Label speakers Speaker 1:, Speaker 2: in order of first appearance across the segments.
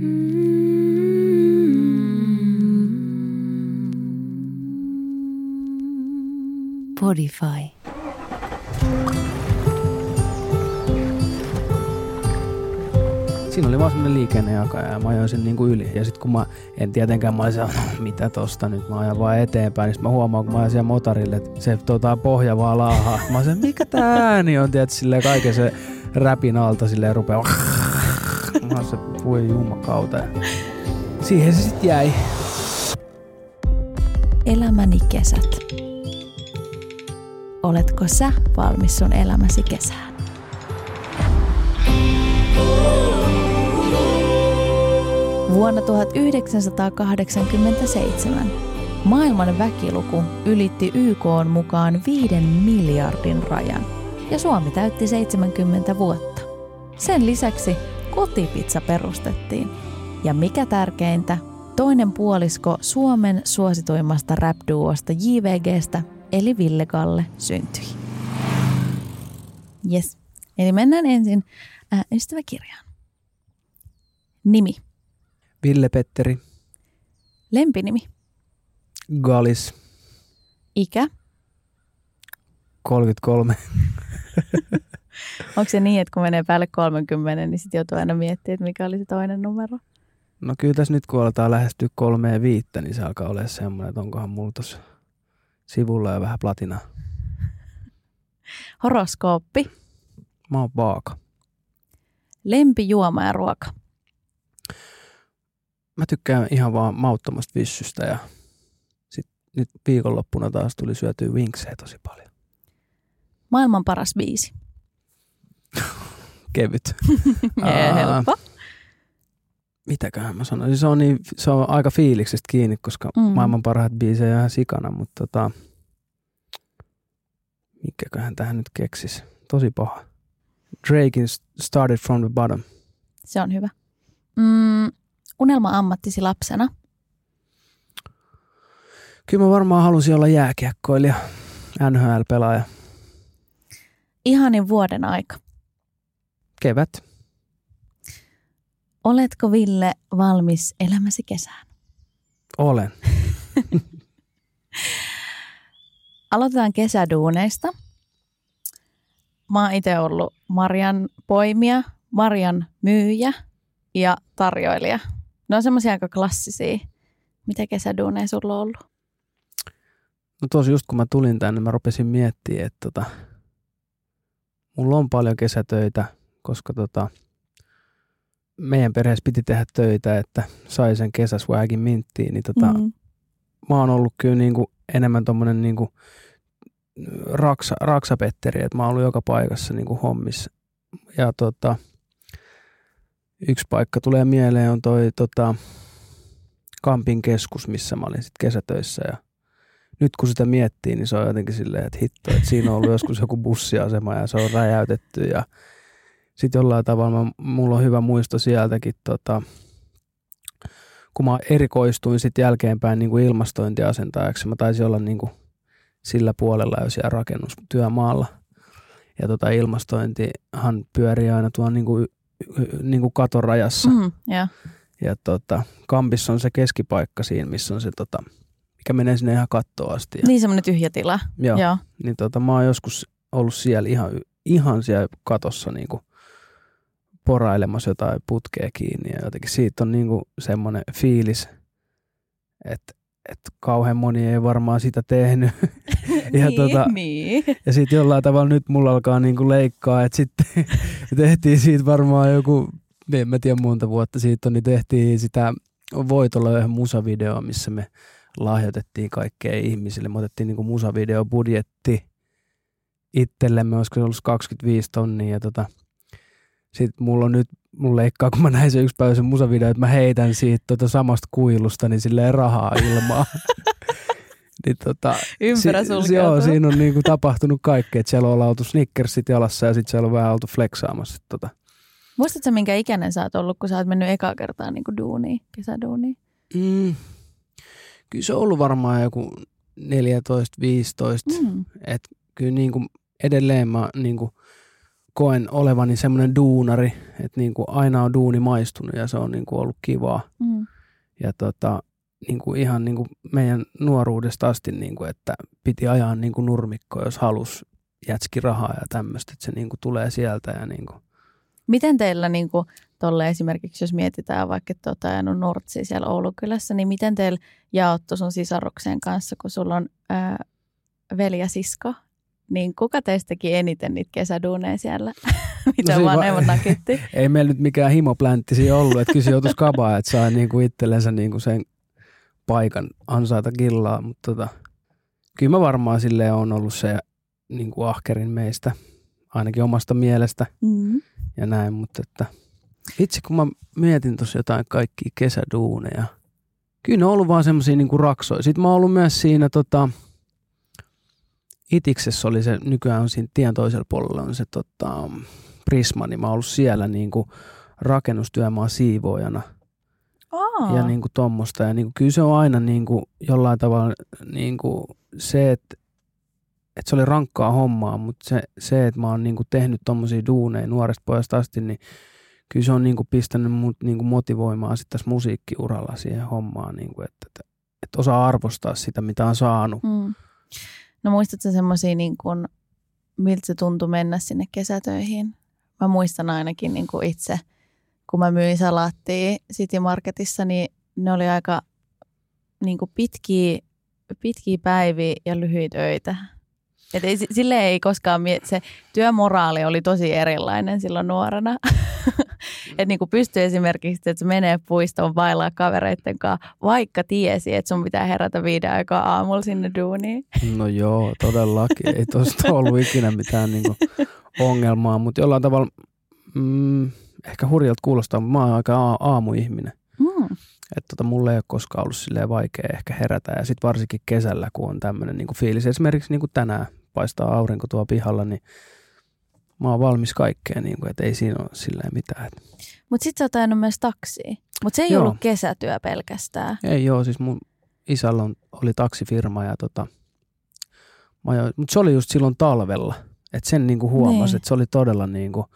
Speaker 1: Podify.
Speaker 2: Siinä oli vaan semmoinen liikennejakaja ja mä ajoin sen niin kuin yli. Ja sitten kun mä en tietenkään, mä olisin, mitä tosta nyt, mä ajan vaan eteenpäin, niin mä huomaan, kun mä ajan siellä motorille, että se tota, pohja vaan laahaa. Mä olisin, mikä tää ääni on, tiedät, silleen kaiken se räpin alta silleen rupeaa. Mä olisin, voi jumakauta. Siihen se sitten jäi.
Speaker 1: Elämäni kesät. Oletko sä valmis sun elämäsi kesään? Vuonna 1987 maailman väkiluku ylitti YK mukaan 5 miljardin rajan ja Suomi täytti 70 vuotta. Sen lisäksi kotipizza perustettiin. Ja mikä tärkeintä, toinen puolisko Suomen suosituimmasta rap-duosta JVGstä eli Ville Galle syntyi. Yes. Eli mennään ensin äh, ystäväkirjaan. Nimi.
Speaker 2: Ville Petteri,
Speaker 1: Lempinimi.
Speaker 2: Galis,
Speaker 1: Ikä.
Speaker 2: 33.
Speaker 1: Onko se niin, että kun menee päälle 30, niin sitten joutuu aina miettimään, että mikä oli se toinen numero?
Speaker 2: No kyllä tässä nyt kun aletaan lähestyä kolmeen viittä, niin se alkaa olla semmoinen, että onkohan mulla tuossa sivulla ja vähän platina.
Speaker 1: Horoskooppi.
Speaker 2: Mä oon vaaka.
Speaker 1: Lempijuoma ja ruoka.
Speaker 2: Mä tykkään ihan vaan mauttomasta vissystä ja sit nyt viikonloppuna taas tuli syötyä winksejä tosi paljon.
Speaker 1: Maailman paras biisi.
Speaker 2: Kevyt.
Speaker 1: Jee, helppo.
Speaker 2: Mitäköhän mä sanoisin? Se on, niin, se on aika fiiliksestä kiinni, koska
Speaker 1: Mm.
Speaker 2: maailman parhaat biisejä on ihan sikana, mutta tota, mikäköhän tähän nyt keksis? Tosi paha. Drakein Started from the Bottom.
Speaker 1: Se on hyvä. Mm, unelma-ammattisi lapsena.
Speaker 2: Kyllä mä varmaan halusin olla jääkiekkoilija, NHL-pelaaja.
Speaker 1: Ihanin vuoden aika.
Speaker 2: Kevät.
Speaker 1: Oletko Ville valmis elämäsi kesään?
Speaker 2: Olen.
Speaker 1: Aloitetaan kesäduuneista. Mä oon itse ollut Marjan poimija, Marjan myyjä ja tarjoilija. Ne on semmoisia aika klassisia. Mitä kesäduuneja sulla on ollut?
Speaker 2: No tuossa just kun mä tulin tänne, mä rupesin miettimään, että tota, mulla on paljon kesätöitä, koska tota, meidän perheessä piti tehdä töitä, että sai sen kesäswagin minttiin, niin tota, mm.
Speaker 1: Mm.
Speaker 2: mä oon ollut kyllä niinku enemmän tommonen niinku raksa, raksapetteri, että mä oon ollut joka paikassa niinku hommissa. Ja tota, yksi paikka tulee mieleen on toi tota, Kampin keskus, missä mä olin sit kesätöissä ja nyt kun sitä miettii, niin se on jotenkin silleen, että hitto, että siinä on ollut joskus joku bussiasema ja se on räjäytetty ja sitten jollain tavalla mä, mulla on hyvä muisto sieltäkin, tota, kun mä erikoistuin sitten jälkeenpäin niin kuin ilmastointiasentajaksi, mä taisin olla niin kuin sillä puolella jo siellä rakennustyömaalla. Ja tota ilmastointihan pyörii aina tuon niin kuin, niin kuin katon rajassa. Mm.
Speaker 1: Mm, ja.
Speaker 2: Ja tota, Kampissa on se keskipaikka siinä, missä on se, tota, mikä menee sinne ihan kattoon asti. Ja,
Speaker 1: Niin semmoinen tyhjä tila.
Speaker 2: joo,
Speaker 1: Joo.
Speaker 2: niin tota, mä oon joskus ollut siellä ihan, ihan siellä katossa niin kuin porailemassa jotain putkea kiinni. Ja jotenkin siitä on niin semmoinen fiilis, että, että kauhean moni ei varmaan sitä tehnyt. ja
Speaker 1: niin,
Speaker 2: tota,
Speaker 1: niin.
Speaker 2: ja sitten jollain tavalla nyt mulla alkaa niinku leikkaa, että sitten tehtiin siitä varmaan joku, en mä tiedä monta vuotta siitä on, niin tehtiin sitä voitolla yhden musavideo, missä me lahjoitettiin kaikkea ihmisille. Me otettiin niinku musavideobudjetti itsellemme, olisiko se ollut 25 tonnia ja tota, sitten mulla on nyt, mulla leikkaa, kun mä näin se yksi päivä sen musavideo, että mä heitän siitä tota samasta kuilusta, niin silleen rahaa ilmaa. niin tota,
Speaker 1: Ympyrä
Speaker 2: Si-. Joo, siinä on niinku tapahtunut kaikkea. Että siellä on oltu Snickersit jalassa ja sitten siellä on vähän oltu flexaamassa. Tota.
Speaker 1: Muistatko minkä ikäinen sä oot ollut, kun sä oot mennyt ekaa kertaa niin duuniin, kesäduuniin?
Speaker 2: Mm. Kyllä se on ollut varmaan joku 14, 15. Mm.
Speaker 1: Mm.
Speaker 2: Et kyllä niinku edelleen mä niinku koen olevani semmoinen duunari, että niin kuin aina on duuni maistunut ja se on niin kuin ollut kivaa.
Speaker 1: Mm.
Speaker 2: Ja tota, niin kuin ihan niin kuin meidän nuoruudesta asti, niin kuin, että piti ajaa niin kuin nurmikko, jos halus jätski rahaa ja tämmöistä, että se niin kuin tulee sieltä. Ja niin kuin.
Speaker 1: Miten teillä niin kuin, tolle esimerkiksi, jos mietitään vaikka, että olet ajanut Nurtsi siellä Oulukylässä, niin miten teillä jaottu sun sisaruksen kanssa, kun sulla on ää, veli ja sisko, niin kuka teistäkin eniten niitä kesäduuneja siellä, mitä
Speaker 2: siinä
Speaker 1: vanhemmat
Speaker 2: va-
Speaker 1: nakitti?
Speaker 2: Ei meillä nyt mikään himopläntti siinä ollut, että kyllä se joutuisi kabaa, että saa niin kuin itsellensä niin kuin sen paikan ansaita gillaa, mutta tota, kyllä mä varmaan silleen on ollut se niin kuin ahkerin meistä, ainakin omasta mielestä
Speaker 1: Mm.
Speaker 2: ja näin, mutta että itse kun mä mietin tuossa jotain kaikkia kesäduuneja, kyllä ne on ollut vaan semmoisia niinku raksoja. Sitten mä oon ollut myös siinä tota, Itiksessä oli se, nykyään on siinä tien toisella puolella on se tota, Prisma, niin mä oon ollut siellä niinku rakennustyömaan siivoojana
Speaker 1: Aa.
Speaker 2: ja niinku tommosta. Ja niinku, kyllä se on aina niinku jollain tavalla niinku se, että et se oli rankkaa hommaa, mutta se, se että mä oon niinku tehnyt tommosia duuneja nuoresta pojasta asti, niin kyllä se on niinku pistänyt mut niinku motivoimaan sitten tässä musiikkiuralla siihen hommaan, niinku, että, että, että osaa arvostaa sitä, mitä on saanut.
Speaker 1: Mm. No muistatko semmoisia, niin kuin, miltä se tuntui mennä sinne kesätöihin? Mä muistan ainakin niin kuin itse, kun mä myin salaattia City Marketissa, niin ne oli aika niin kuin pitkiä, pitkiä päiviä ja lyhyitä öitä. Et ei, sille ei koskaan, miet- se työmoraali oli tosi erilainen silloin nuorena. että niinku pystyy esimerkiksi, että se menee puistoon vaillaa kavereitten kanssa, vaikka tiesi, että sun pitää herätä viiden aikaa aamulla sinne duuniin.
Speaker 2: No joo, todellakin. Ei tuosta ollut ikinä mitään niinku ongelmaa, mutta jollain tavalla mm, ehkä hurjalta kuulostaa, mutta mä oon aika a- aamuihminen.
Speaker 1: Mm.
Speaker 2: Että tota, mulle ei ole koskaan ollut silleen vaikea ehkä herätä ja sitten varsinkin kesällä, kun on tämmöinen niinku fiilis. Esimerkiksi niinku tänään paistaa aurinko tuo pihalla, niin mä oon valmis kaikkeen, niinku, että ei siinä ole silleen mitään.
Speaker 1: Mutta sit sä oot ajanut myös taksia. Mutta se ei
Speaker 2: Joo.
Speaker 1: ollut kesätyö pelkästään.
Speaker 2: ei joo, siis mun isällä on, oli taksifirma ja tota, mutta se oli just silloin talvella. Että sen niinku huomasi,
Speaker 1: Niin.
Speaker 2: että se oli todella niinku,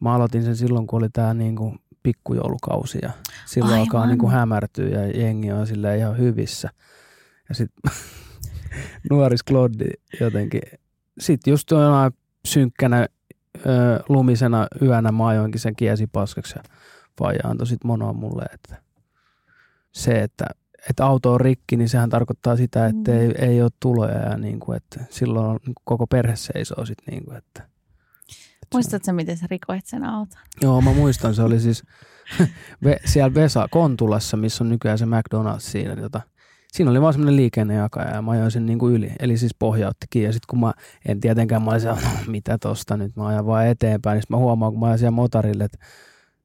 Speaker 2: mä aloitin sen silloin, kun oli tää niinku pikkujoulukausi ja silloin
Speaker 1: Aivan.
Speaker 2: alkaa niinku hämärtyä ja jengi on silleen ihan hyvissä. Ja sitten nuoris Kloddi jotenkin, sitten just jonain synkkänä ö, lumisena yönä mä ajoinkin sen kiesi paskaksi ja faija antoi sit monoa mulle, että se, että, että auto on rikki, niin sehän tarkoittaa sitä, että
Speaker 1: Mm.
Speaker 2: ei, ei ole tuloja ja niin kuin, että silloin niin kuin koko perhe seisoo sit niin kuin, että,
Speaker 1: Muistatko miten sä rikoit sen auton?
Speaker 2: Joo, mä muistan, se oli siis siellä Vesa Kontulassa, missä on nykyään se McDonald's siinä. Tota, siinä oli vaan semmoinen liikennejakaja ja mä ajoin sen niin kuin yli. Eli siis pohjautti kiinni. Ja sitten kun mä en tietenkään, mä olisin, no, mitä tosta nyt, mä ajan vaan eteenpäin. Niin sit mä huomaan, kun mä ajan siellä motorille, että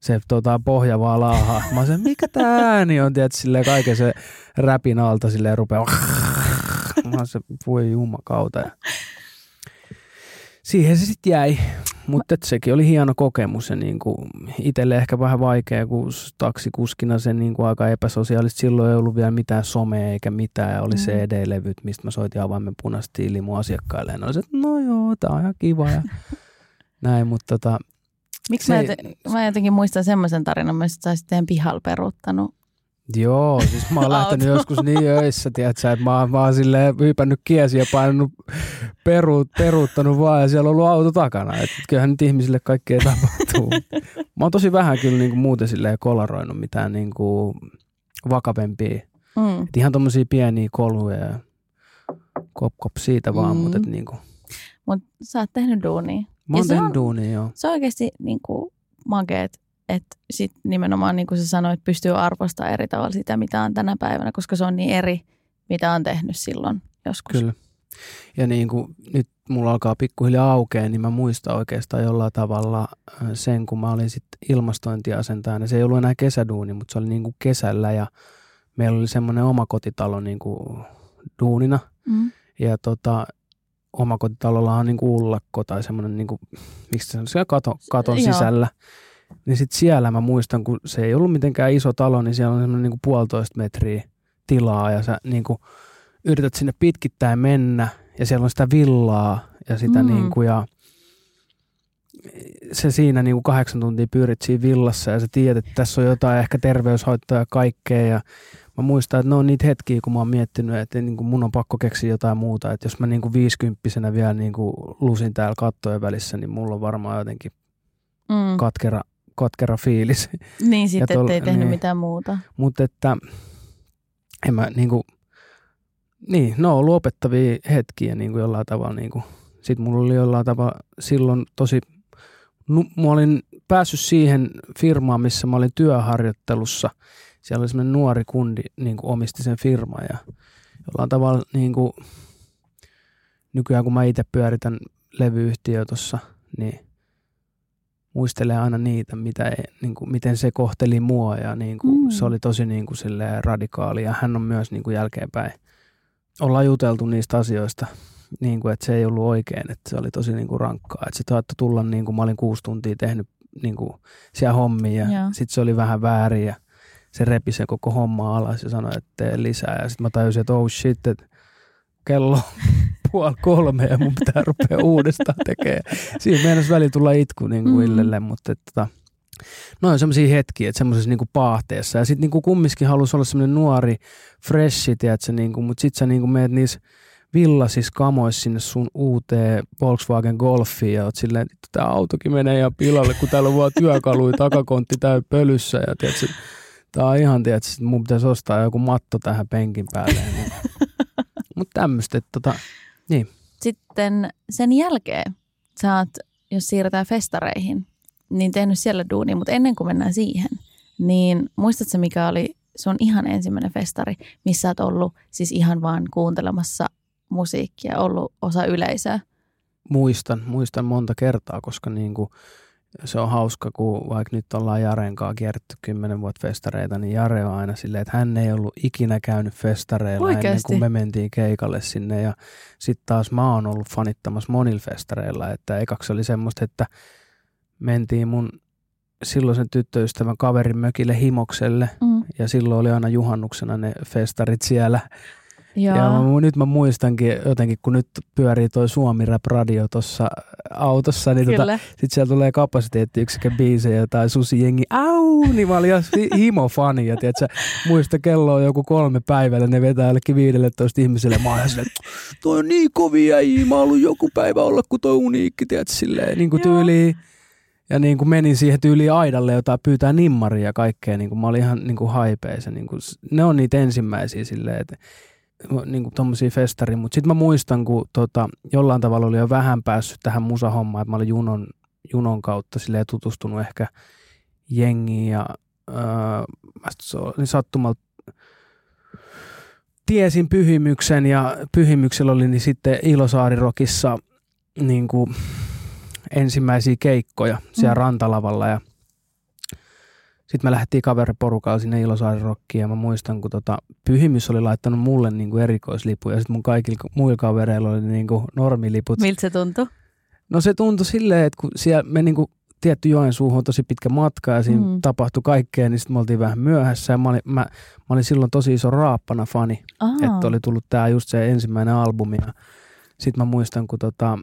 Speaker 2: se tota, pohja vaan laahaa. Mä olisin, mikä tää ääni on, tiedät, silleen kaiken se räpin alta silleen rupeaa. Mä olisin, voi jumakauta. Siihen se sitten jäi. Mutta sekin oli hieno kokemus ja niinku itselle ehkä vähän vaikea, kun taksikuskina se niinku aika epäsosiaalista. Silloin ei ollut vielä mitään somea eikä mitään ja oli
Speaker 1: Mm.
Speaker 2: CD-levyt, mistä mä soitin avaimen punaista tiiliä mun asiakkaille. Ja ne oli se, että no joo, tää on ihan kiva ja näin, mutta tota,
Speaker 1: Miksi
Speaker 2: Se-
Speaker 1: mä, joten, mä jotenkin muistan semmoisen tarinan että sä olisit teidän pihalla peruuttanut.
Speaker 2: Joo, siis mä oon lähtenyt joskus niin öissä, tiedätkö, että mä oon vaan silleen hypännyt kiesiä ja painanut peruut, peruuttanut vaan ja siellä on ollut auto takana. Et kyllähän nyt ihmisille kaikkea tapahtuu. Mä oon tosi vähän kyllä niinku muuten silleen kolaroinut mitään niinku vakavempia.
Speaker 1: Mm.
Speaker 2: Et ihan tommosia pieniä kolhuja ja kop kop siitä vaan,
Speaker 1: Mm.
Speaker 2: mutta et niinku,
Speaker 1: Mutta sä oot tehnyt duunia.
Speaker 2: mä oon tehnyt
Speaker 1: on-
Speaker 2: duunia joo.
Speaker 1: Se on oikeasti niin kuin makeet, että sit nimenomaan niin kuin sä sanoit, pystyy arvostamaan eri tavalla sitä, mitä on tänä päivänä, koska se on niin eri, mitä on tehnyt silloin joskus.
Speaker 2: Kyllä. Ja niin kuin nyt mulla alkaa pikkuhiljaa aukea, niin mä muistan oikeastaan jollain tavalla sen, kun mä olin sitten ilmastointiasentajana. Se ei ollut enää kesäduuni, mutta se oli niin kuin kesällä ja meillä oli semmoinen omakotitalo niin kuin duunina.
Speaker 1: Mm.
Speaker 2: Ja tota, omakotitalolla on niin kuin ullakko tai semmoinen, niin kuin, miksi se on, kato, katon
Speaker 1: Joo.
Speaker 2: sisällä. Niin sitten siellä mä muistan, kun se ei ollut mitenkään iso talo, niin siellä on semmoinen niin kuin puolitoista metriä tilaa ja sä niin kuin yrität sinne pitkittäin mennä ja siellä on sitä villaa ja sitä
Speaker 1: Mm.
Speaker 2: niin kuin ja se siinä niin kuin kahdeksan tuntia pyörit siinä villassa ja sä tiedät, että tässä on jotain ehkä terveyshoitoja ja kaikkea ja mä muistan, että ne on niitä hetkiä, kun mä oon miettinyt, että niin kuin mun on pakko keksiä jotain muuta, että jos mä niin kuin viisikymppisenä vielä niin kuin lusin täällä kattojen välissä, niin mulla on varmaan jotenkin
Speaker 1: Mm.
Speaker 2: katkera, katkera fiilis.
Speaker 1: Niin sitten,
Speaker 2: tol-
Speaker 1: ettei tehnyt
Speaker 2: niin.
Speaker 1: mitään muuta.
Speaker 2: Mutta että en mä niinku, niin, ne on ollut opettavia hetkiä niinku jollain tavalla. Niinku. Sitten mulla oli jollain tavalla silloin tosi, nu, mä olin päässyt siihen firmaan, missä mä olin työharjoittelussa. Siellä oli semmoinen nuori kundi, niinku omisti sen firman ja jollain tavalla niinku, nykyään kun mä itse pyöritän levyyhtiö tuossa, niin muistelee aina niitä, mitä ei, niin kuin, miten se kohteli mua ja niin kuin,
Speaker 1: Mm.
Speaker 2: se oli tosi niin kuin, radikaali ja hän on myös niin kuin, jälkeenpäin. Ollaan juteltu niistä asioista, niin kuin, että se ei ollut oikein, että se oli tosi niin kuin, rankkaa. Että se saattoi tulla, niin kuin mä olin kuusi tuntia tehnyt niin kuin, siellä hommia ja
Speaker 1: Joo.
Speaker 2: sitten se oli vähän väärin ja se repi se koko homma alas ja sanoi, että tee lisää. Ja sitten mä tajusin, että oh shit, että kello puoli kolme ja mun pitää rupea uudestaan tekemään. Siinä meinasi väli tulla itku niin kuin
Speaker 1: Mm.
Speaker 2: Illelle, mutta että, tota, no on semmoisia hetkiä, että semmoisessa niin kuin paahteessa. Ja sitten niin kumminkin halusi olla semmoinen nuori, freshi, tiedätkö, niin kuin, mutta sitten sä niin kuin meet niissä villasissa kamoissa sinne sun uuteen Volkswagen Golfiin ja oot silleen, että tämä autokin menee ihan pilalle, kun täällä on vaan työkaluja, takakontti täy pölyssä ja tiedätkö, tää on ihan, tiedätkö, että mun pitäisi ostaa joku matto tähän penkin päälle. Niin. Mutta tämmöistä, että tota,
Speaker 1: Sitten sen jälkeen sä oot, jos siirretään festareihin, niin tehnyt siellä duunia, mutta ennen kuin mennään siihen, niin muistatko mikä oli sun ihan ensimmäinen festari, missä oot ollut siis ihan vaan kuuntelemassa musiikkia, ollut osa yleisöä?
Speaker 2: muistan, muistan monta kertaa, koska niin kuin se on hauska, kun vaikka nyt ollaan Jaren kanssa kierretty kymmenen vuotta festareita, niin Jare on aina silleen, että hän ei ollut ikinä käynyt festareilla ennen
Speaker 1: Oikeasti?
Speaker 2: kuin me mentiin keikalle sinne. Ja sitten taas mä oon ollut fanittamassa monilla festareilla, että ekaksi oli semmoista, että mentiin mun silloisen tyttöystävän kaverin mökille Himokselle
Speaker 1: Mm.
Speaker 2: ja silloin oli aina juhannuksena ne festarit siellä.
Speaker 1: Joo.
Speaker 2: Ja mä, nyt mä muistankin jotenkin, kun nyt pyörii toi Suomi Rap Radio tuossa autossa, niin tota, sitten siellä tulee kapasiteettiyksikön biisejä tai susi jengi, au, niin mä olin himo-fani. Ja tiedätkö, muista kello on joku kolme päivällä, ne vetää jollekin 15 ihmiselle. Mä silleen, että toi on niin kovia äijä, mä ollut joku päivä olla kuin toi uniikki, tiedätkö, silleen, niin kuin tyyliin. Ja niin kuin menin siihen tyyliin aidalle, jota pyytää nimmaria ja kaikkea. Niin kuin mä olin ihan niin kuin haipeissa. Niin kuin, ne on niitä ensimmäisiä silleen, että niin kuin tommosia festari, mutta sitten mä muistan, kun tota, jollain tavalla oli jo vähän päässyt tähän musahommaan, että mä olin junon, junon kautta silleen tutustunut ehkä jengiin ja öö, se oli sattumalta tiesin pyhimyksen ja pyhimyksellä oli niin sitten Ilosaarirokissa niin kuin ensimmäisiä keikkoja siellä
Speaker 1: mm.
Speaker 2: rantalavalla ja sitten me lähdettiin kaveriporukalla sinne Ilosaarirokkiin ja mä muistan, kun tota, Pyhimys oli laittanut mulle niinku erikoislipuja ja sitten mun kaikilla muilla kavereilla oli niinku normiliput.
Speaker 1: Miltä se tuntui?
Speaker 2: No se tuntui silleen, että kun siellä me niinku, tietty Joensuuhun on tosi pitkä matka ja siinä
Speaker 1: Mm.
Speaker 2: tapahtui kaikkea, niin sitten me oltiin vähän myöhässä ja mä olin, mä, mä olin silloin tosi iso raappana fani,
Speaker 1: Aa.
Speaker 2: että oli tullut tää just se ensimmäinen albumi ja sitten mä muistan, kun tota,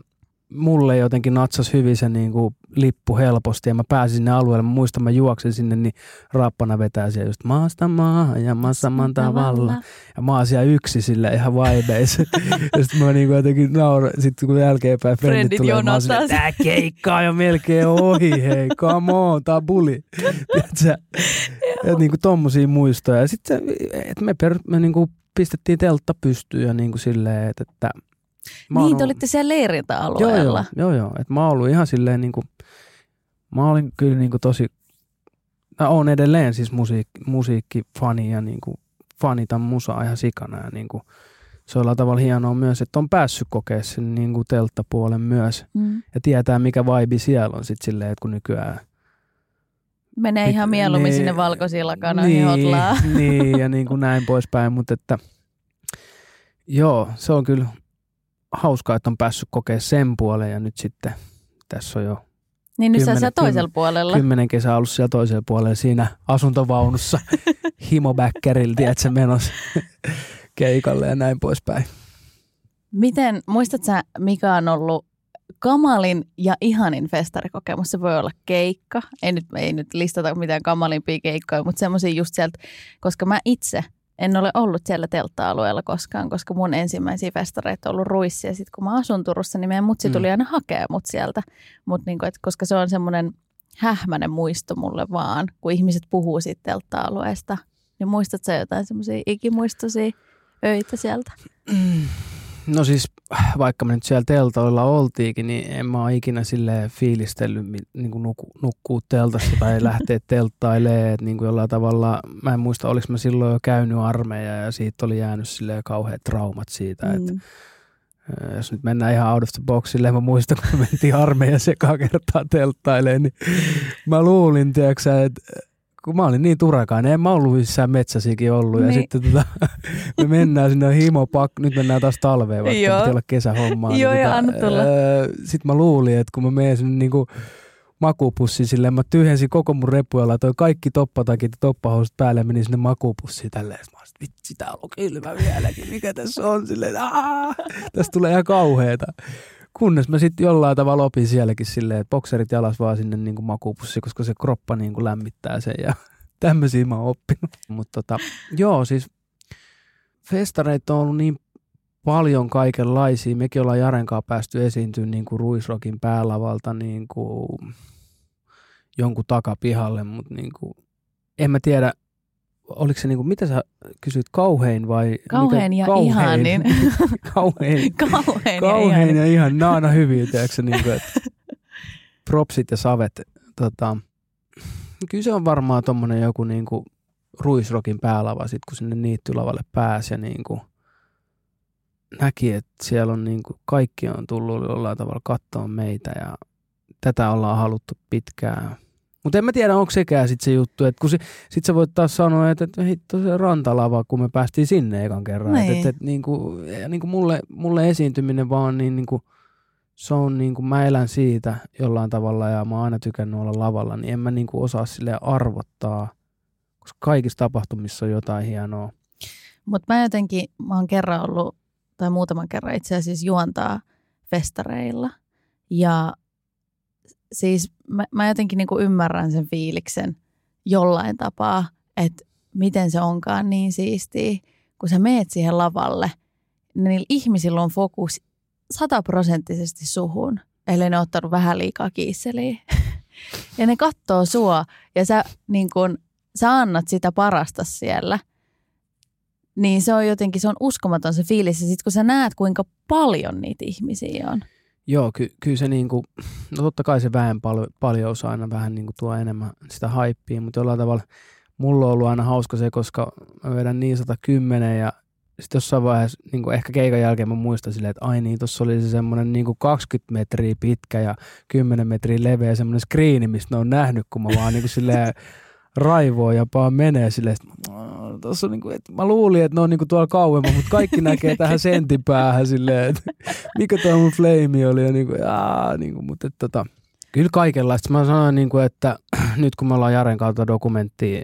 Speaker 2: mulle jotenkin natsas hyvin se niinku lippu helposti ja mä pääsin sinne alueelle. Mä muistan, mä juoksen sinne, niin raappana vetää siellä just maasta maahan ja massaman tavalla. Ja mä oon siellä yksi sille ihan vibeissa. ja sitten mä niinku jotenkin nauran, sitten kun jälkeenpäin frendit
Speaker 1: Frendit
Speaker 2: tulee, mä oon tää keikka on jo melkein ohi, hei, come on, tää on buli. Ja niinku tommosia muistoja. Ja sitten että me, per, me niinku pistettiin teltta pystyyn ja niinku silleen, että, että
Speaker 1: Niin, te
Speaker 2: ollut-
Speaker 1: olitte siellä
Speaker 2: Joo,
Speaker 1: leirintäalueella.
Speaker 2: joo, joo, joo. Et mä oon ollut ihan silleen niinku, mä olin kyllä niinku tosi, mä oon edelleen siis musiik, musiikkifani ja niinku fanitan musaa ihan sikana ja niinku, se on tavalla hienoa myös, että on päässyt kokea sen niinku telttapuolen myös
Speaker 1: Mm.
Speaker 2: ja tietää mikä vibe siellä on sit silleen, että kun nykyään
Speaker 1: Menee
Speaker 2: Mit-
Speaker 1: ihan mieluummin
Speaker 2: niin,
Speaker 1: sinne valkoisiin lakanoihin
Speaker 2: niin,
Speaker 1: hotlaa.
Speaker 2: niin, ja niin kuin näin poispäin, mutta että joo, se on kyllä hauskaa, että on päässyt kokea sen puolen ja nyt sitten tässä on jo
Speaker 1: Niin nyt sä
Speaker 2: Kymmenen-
Speaker 1: siellä toisella puolella.
Speaker 2: kymmenen kesää ollut siellä toisella puolella siinä asuntovaunussa himobäkkärillä, tiedätkö, menossa keikalle ja näin poispäin.
Speaker 1: Miten, muistat sä, mikä on ollut kamalin ja ihanin festarikokemus, se voi olla keikka. Ei nyt, ei nyt listata mitään kamalimpia keikkoja, mutta semmoisia just sieltä, koska mä itse en ole ollut siellä teltta-alueella koskaan, koska mun ensimmäisiä festareita on ollut Ruissi. Ja sitten kun mä asun Turussa, niin meidän mutsi tuli mm. aina hakea mut sieltä. Mut niinku, et, koska se on semmoinen hähmäinen muisto mulle vaan, kun ihmiset puhuu siitä teltta-alueesta. Niin muistat sä jotain semmoisia ikimuistoisia öitä sieltä?
Speaker 2: No siis vaikka me nyt siellä teltoilla oltiinkin, niin en mä ole ikinä sille fiilistellyt niin kuin nuku, nukkuu teltassa tai lähteä telttailemaan. Että niin kuin jollain tavalla, mä en muista, oliko mä silloin jo käynyt armeija ja siitä oli jäänyt sille kauheat traumat siitä, mm. että jos nyt mennään ihan out of the box, silleen mä muistan, kun me mentiin armeija sekaan kertaa telttailemaan, niin mä luulin, tiedätkö, että kun mä olin niin turakainen, en mä ollut missään metsäsikin ollut. Niin. Ja sitten tota, me mennään sinne himopak, nyt mennään taas talveen, vaikka Joo. pitää olla kesähommaa.
Speaker 1: Joo, niin, ja tota,
Speaker 2: öö, Sitten mä luulin, että kun mä menen sinne niinku makupussi silleen, mä tyhjensin koko mun reppu ja laitoin kaikki toppatakit ja toppahousut päälle ja menin sinne makupussiin tälleen. Mä olisin, vitsi, tää on kylmä vieläkin, mikä tässä on silleen, aah, tästä tulee ihan kauheeta. Kunnes mä sitten jollain tavalla opin sielläkin silleen, että bokserit jalas vaan sinne niin kuin makupussi, koska se kroppa niin kuin lämmittää sen ja tämmöisiä mä oon oppinut. Mutta tota, joo, siis festareita on ollut niin paljon kaikenlaisia. Mekin ollaan Jarenkaan päästy esiintyä niin kuin Ruisrokin päälavalta niin kuin jonkun takapihalle, mutta niin kuin, en mä tiedä, oliko se niin kuin, mitä sä kysyt, kauhein vai?
Speaker 1: Kauhein ja kauhein. ihanin.
Speaker 2: kauhein.
Speaker 1: kauhein,
Speaker 2: kauhein ja, ja ihan. Nämä on aina hyviä, tiedätkö, niin kuin, että propsit ja savet. Tota, kyllä se on varmaan tuommoinen joku niin kuin Ruisrokin päälava, sit kun sinne niittylavalle pääsi ja niin kuin näki, että siellä on niin kuin, kaikki on tullut jollain tavalla katsoa meitä ja tätä ollaan haluttu pitkään mutta en mä tiedä, onko sekään sitten se juttu, että kun se, sit sä voit taas sanoa, että, että hitto se rantalava, kun me päästiin sinne ekan kerran. Niin. Että, että, että niin kuin, niin kuin mulle, mulle esiintyminen vaan niin, niin kuin, se on niin kuin, mä elän siitä jollain tavalla ja mä oon aina tykännyt olla lavalla, niin en mä niin kuin osaa sille arvottaa, koska kaikissa tapahtumissa on jotain hienoa.
Speaker 1: Mutta mä jotenkin, mä oon kerran ollut, tai muutaman kerran itse asiassa juontaa festareilla. Ja siis mä, mä jotenkin niin kuin ymmärrän sen fiiliksen jollain tapaa, että miten se onkaan niin siistiä, kun sä meet siihen lavalle, niin ihmisillä on fokus sataprosenttisesti suhun, ellei ne ottanut vähän liikaa kiisseliä. ja ne katsoo sua ja sä, niin kun, sä annat sitä parasta siellä. Niin se on jotenkin, se on uskomaton se fiilis. Ja sitten kun sä näet, kuinka paljon niitä ihmisiä on –
Speaker 2: Joo, ky- kyllä se niinku, no totta kai se väen pal- paljous aina vähän niinku tuo enemmän sitä haippia, mutta jollain tavalla mulla on ollut aina hauska se, koska mä vedän niin 110 ja sitten jossain vaiheessa, niin ehkä keikan jälkeen mä muistan silleen, että ai niin, tuossa oli se semmoinen niin 20 metriä pitkä ja 10 metriä leveä semmoinen skriini, mistä ne on nähnyt, kun mä vaan niin silleen raivoa jopa menee silleen, että tossa niinku, että mä luulin, että ne on niinku tuolla kauemmin, mutta kaikki näkee tähän sentin päähän silleen, että mikä tuo mun flame oli ja niinku, jaa, niinku, mutta että, tota, kyllä kaikenlaista. Mä sanoin, niinku, että nyt kun me ollaan Jaren kautta dokumentti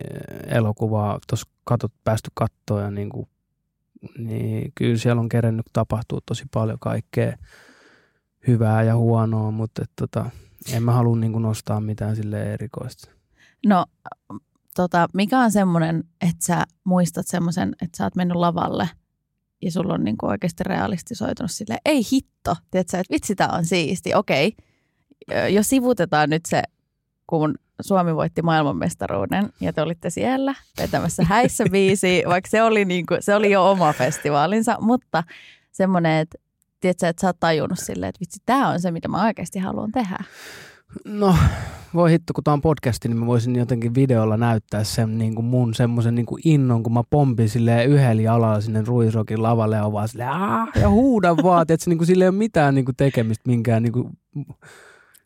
Speaker 2: elokuvaa tuossa katot, päästy kattoon ja niinku, niin kyllä siellä on kerennyt tapahtua tosi paljon kaikkea hyvää ja huonoa, mutta että, tota, en mä halua niinku nostaa mitään sille erikoista.
Speaker 1: No tota, mikä on semmoinen, että sä muistat semmoisen, että sä oot mennyt lavalle ja sulla on niinku oikeasti realistisoitunut sille ei hitto, tiedätkö, että vitsi tää on siisti, okei. Jos sivutetaan nyt se, kun Suomi voitti maailmanmestaruuden ja te olitte siellä vetämässä häissä biisi, vaikka se oli, niinku, se oli jo oma festivaalinsa, mutta semmoinen, että tiedätkö, että sä oot tajunnut silleen, että vitsi, tämä on se, mitä mä oikeasti haluan tehdä.
Speaker 2: No, voi hitto, kun tämä on podcasti, niin mä voisin jotenkin videolla näyttää sen niin kuin mun semmoisen niin innon, kun mä pompin silleen yhdellä jalalla sinne Ruisrokin lavalle ja vaan silleen, ja huudan vaan, että niin kuin, sille ei ole mitään niin kuin tekemistä minkään, niin kuin,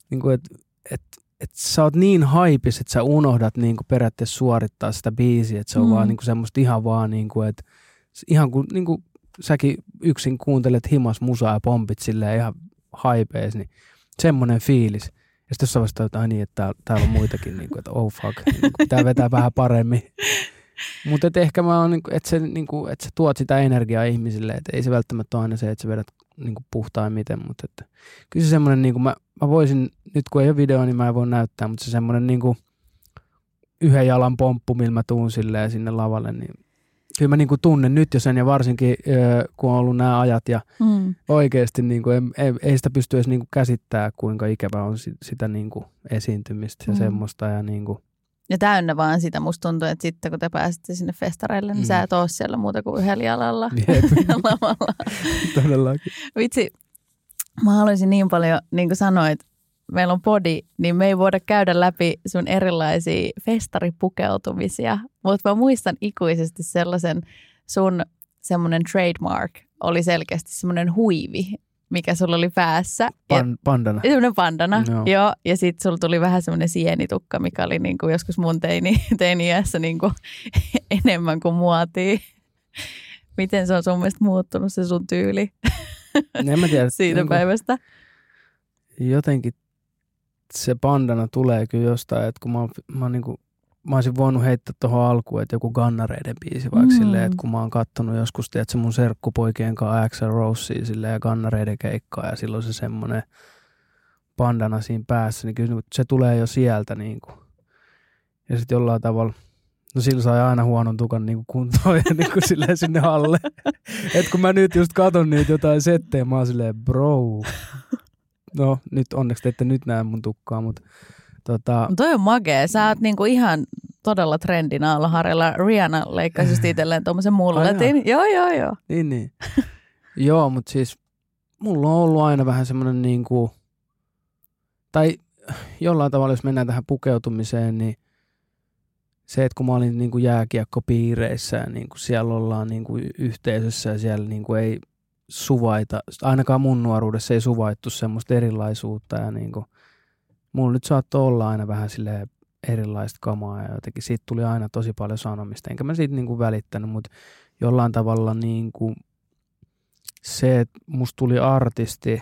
Speaker 2: niin kuin, että et, et sä oot niin haipis, että sä unohdat niin kuin periaatteessa suorittaa sitä biisiä, että se on mm. vaan niin kuin semmoista ihan vaan, niin kuin, että ihan kuin, niin kuin säkin yksin kuuntelet himas musaa ja pompit silleen ihan haipees, niin semmoinen fiilis. Ja sitten jossain vaiheessa jotain niin, että täällä, on muitakin, niin kuin, että oh fuck, niin kuin, pitää vetää vähän paremmin. Mutta ehkä mä oon, niin kuin, että, se, niin kuin, että sä tuot sitä energiaa ihmisille, että ei se välttämättä ole aina se, että sä vedät niin kuin puhtaimmiten, mutta että, kyllä se semmoinen, niin kuin mä, mä voisin, nyt kun ei ole video, niin mä en voi näyttää, mutta se semmoinen niin kuin yhden jalan pomppu, millä mä tuun silleen sinne lavalle, niin kyllä mä niin kuin tunnen nyt jo sen ja varsinkin kun on ollut nämä ajat ja mm. oikeasti niin kuin, ei, ei sitä pysty edes niin kuin käsittää, kuinka ikävä on sitä niin kuin esiintymistä ja mm. semmoista ja niin kuin,
Speaker 1: ja täynnä vaan sitä. Musta tuntuu, että sitten kun te pääsitte sinne festareille, niin mm. sä et ole siellä muuta kuin yhdellä jalalla lavalla.
Speaker 2: Todellakin.
Speaker 1: Vitsi, mä haluaisin niin paljon, niin kuin sanoit, meillä on podi, niin me ei voida käydä läpi sun erilaisia festaripukeutumisia. Mutta mä muistan ikuisesti sellaisen sun semmoinen trademark oli selkeästi semmoinen huivi, mikä sulla oli päässä.
Speaker 2: Pan, pandana.
Speaker 1: Semmoinen pandana, joo. joo. Ja sitten sulla tuli vähän semmoinen sienitukka, mikä oli niin kuin joskus mun teini, teini-iässä niin kuin enemmän kuin muotia. Miten se on sun mielestä muuttunut se sun tyyli
Speaker 2: en mä tiedä,
Speaker 1: siitä niin päivästä?
Speaker 2: Jotenkin se pandana tulee kyllä jostain, että kun mä, mä, niin kuin, mä olisin voinut heittää tuohon alkuun, että joku Gannareiden biisi vaikka mm. silleen, että kun mä oon kattonut joskus, tiedät, se mun serkkupoikien kanssa Axel Rosea silleen ja Gannareiden keikkaa ja silloin se semmoinen pandana siinä päässä, niin kyllä se tulee jo sieltä niin kuin. Ja sitten jollain tavalla, no sillä sai aina huonon tukan niin kuin kuntoon ja niin kuin silleen sinne alle. että kun mä nyt just katon niitä jotain settejä, mä oon silleen, bro, no nyt onneksi te ette nyt näe mun tukkaa, mutta tota...
Speaker 1: No toi on magee. Sä oot niinku ihan todella trendin alla harjalla. Rihanna leikkasi just itselleen tuommoisen mulletin. joo, joo, joo.
Speaker 2: Niin, niin. joo, mutta siis mulla on ollut aina vähän semmoinen niinku, tai jollain tavalla, jos mennään tähän pukeutumiseen, niin se, että kun mä olin niin kuin jääkiekkopiireissä ja niin kuin siellä ollaan niin kuin yhteisössä ja siellä niin kuin ei suvaita, ainakaan mun nuoruudessa ei suvaittu semmoista erilaisuutta ja niin kuin, mulla nyt saattoi olla aina vähän sille erilaista kamaa ja jotenkin siitä tuli aina tosi paljon sanomista, enkä mä siitä niin kuin välittänyt, mutta jollain tavalla niin kuin se, että musta tuli artisti,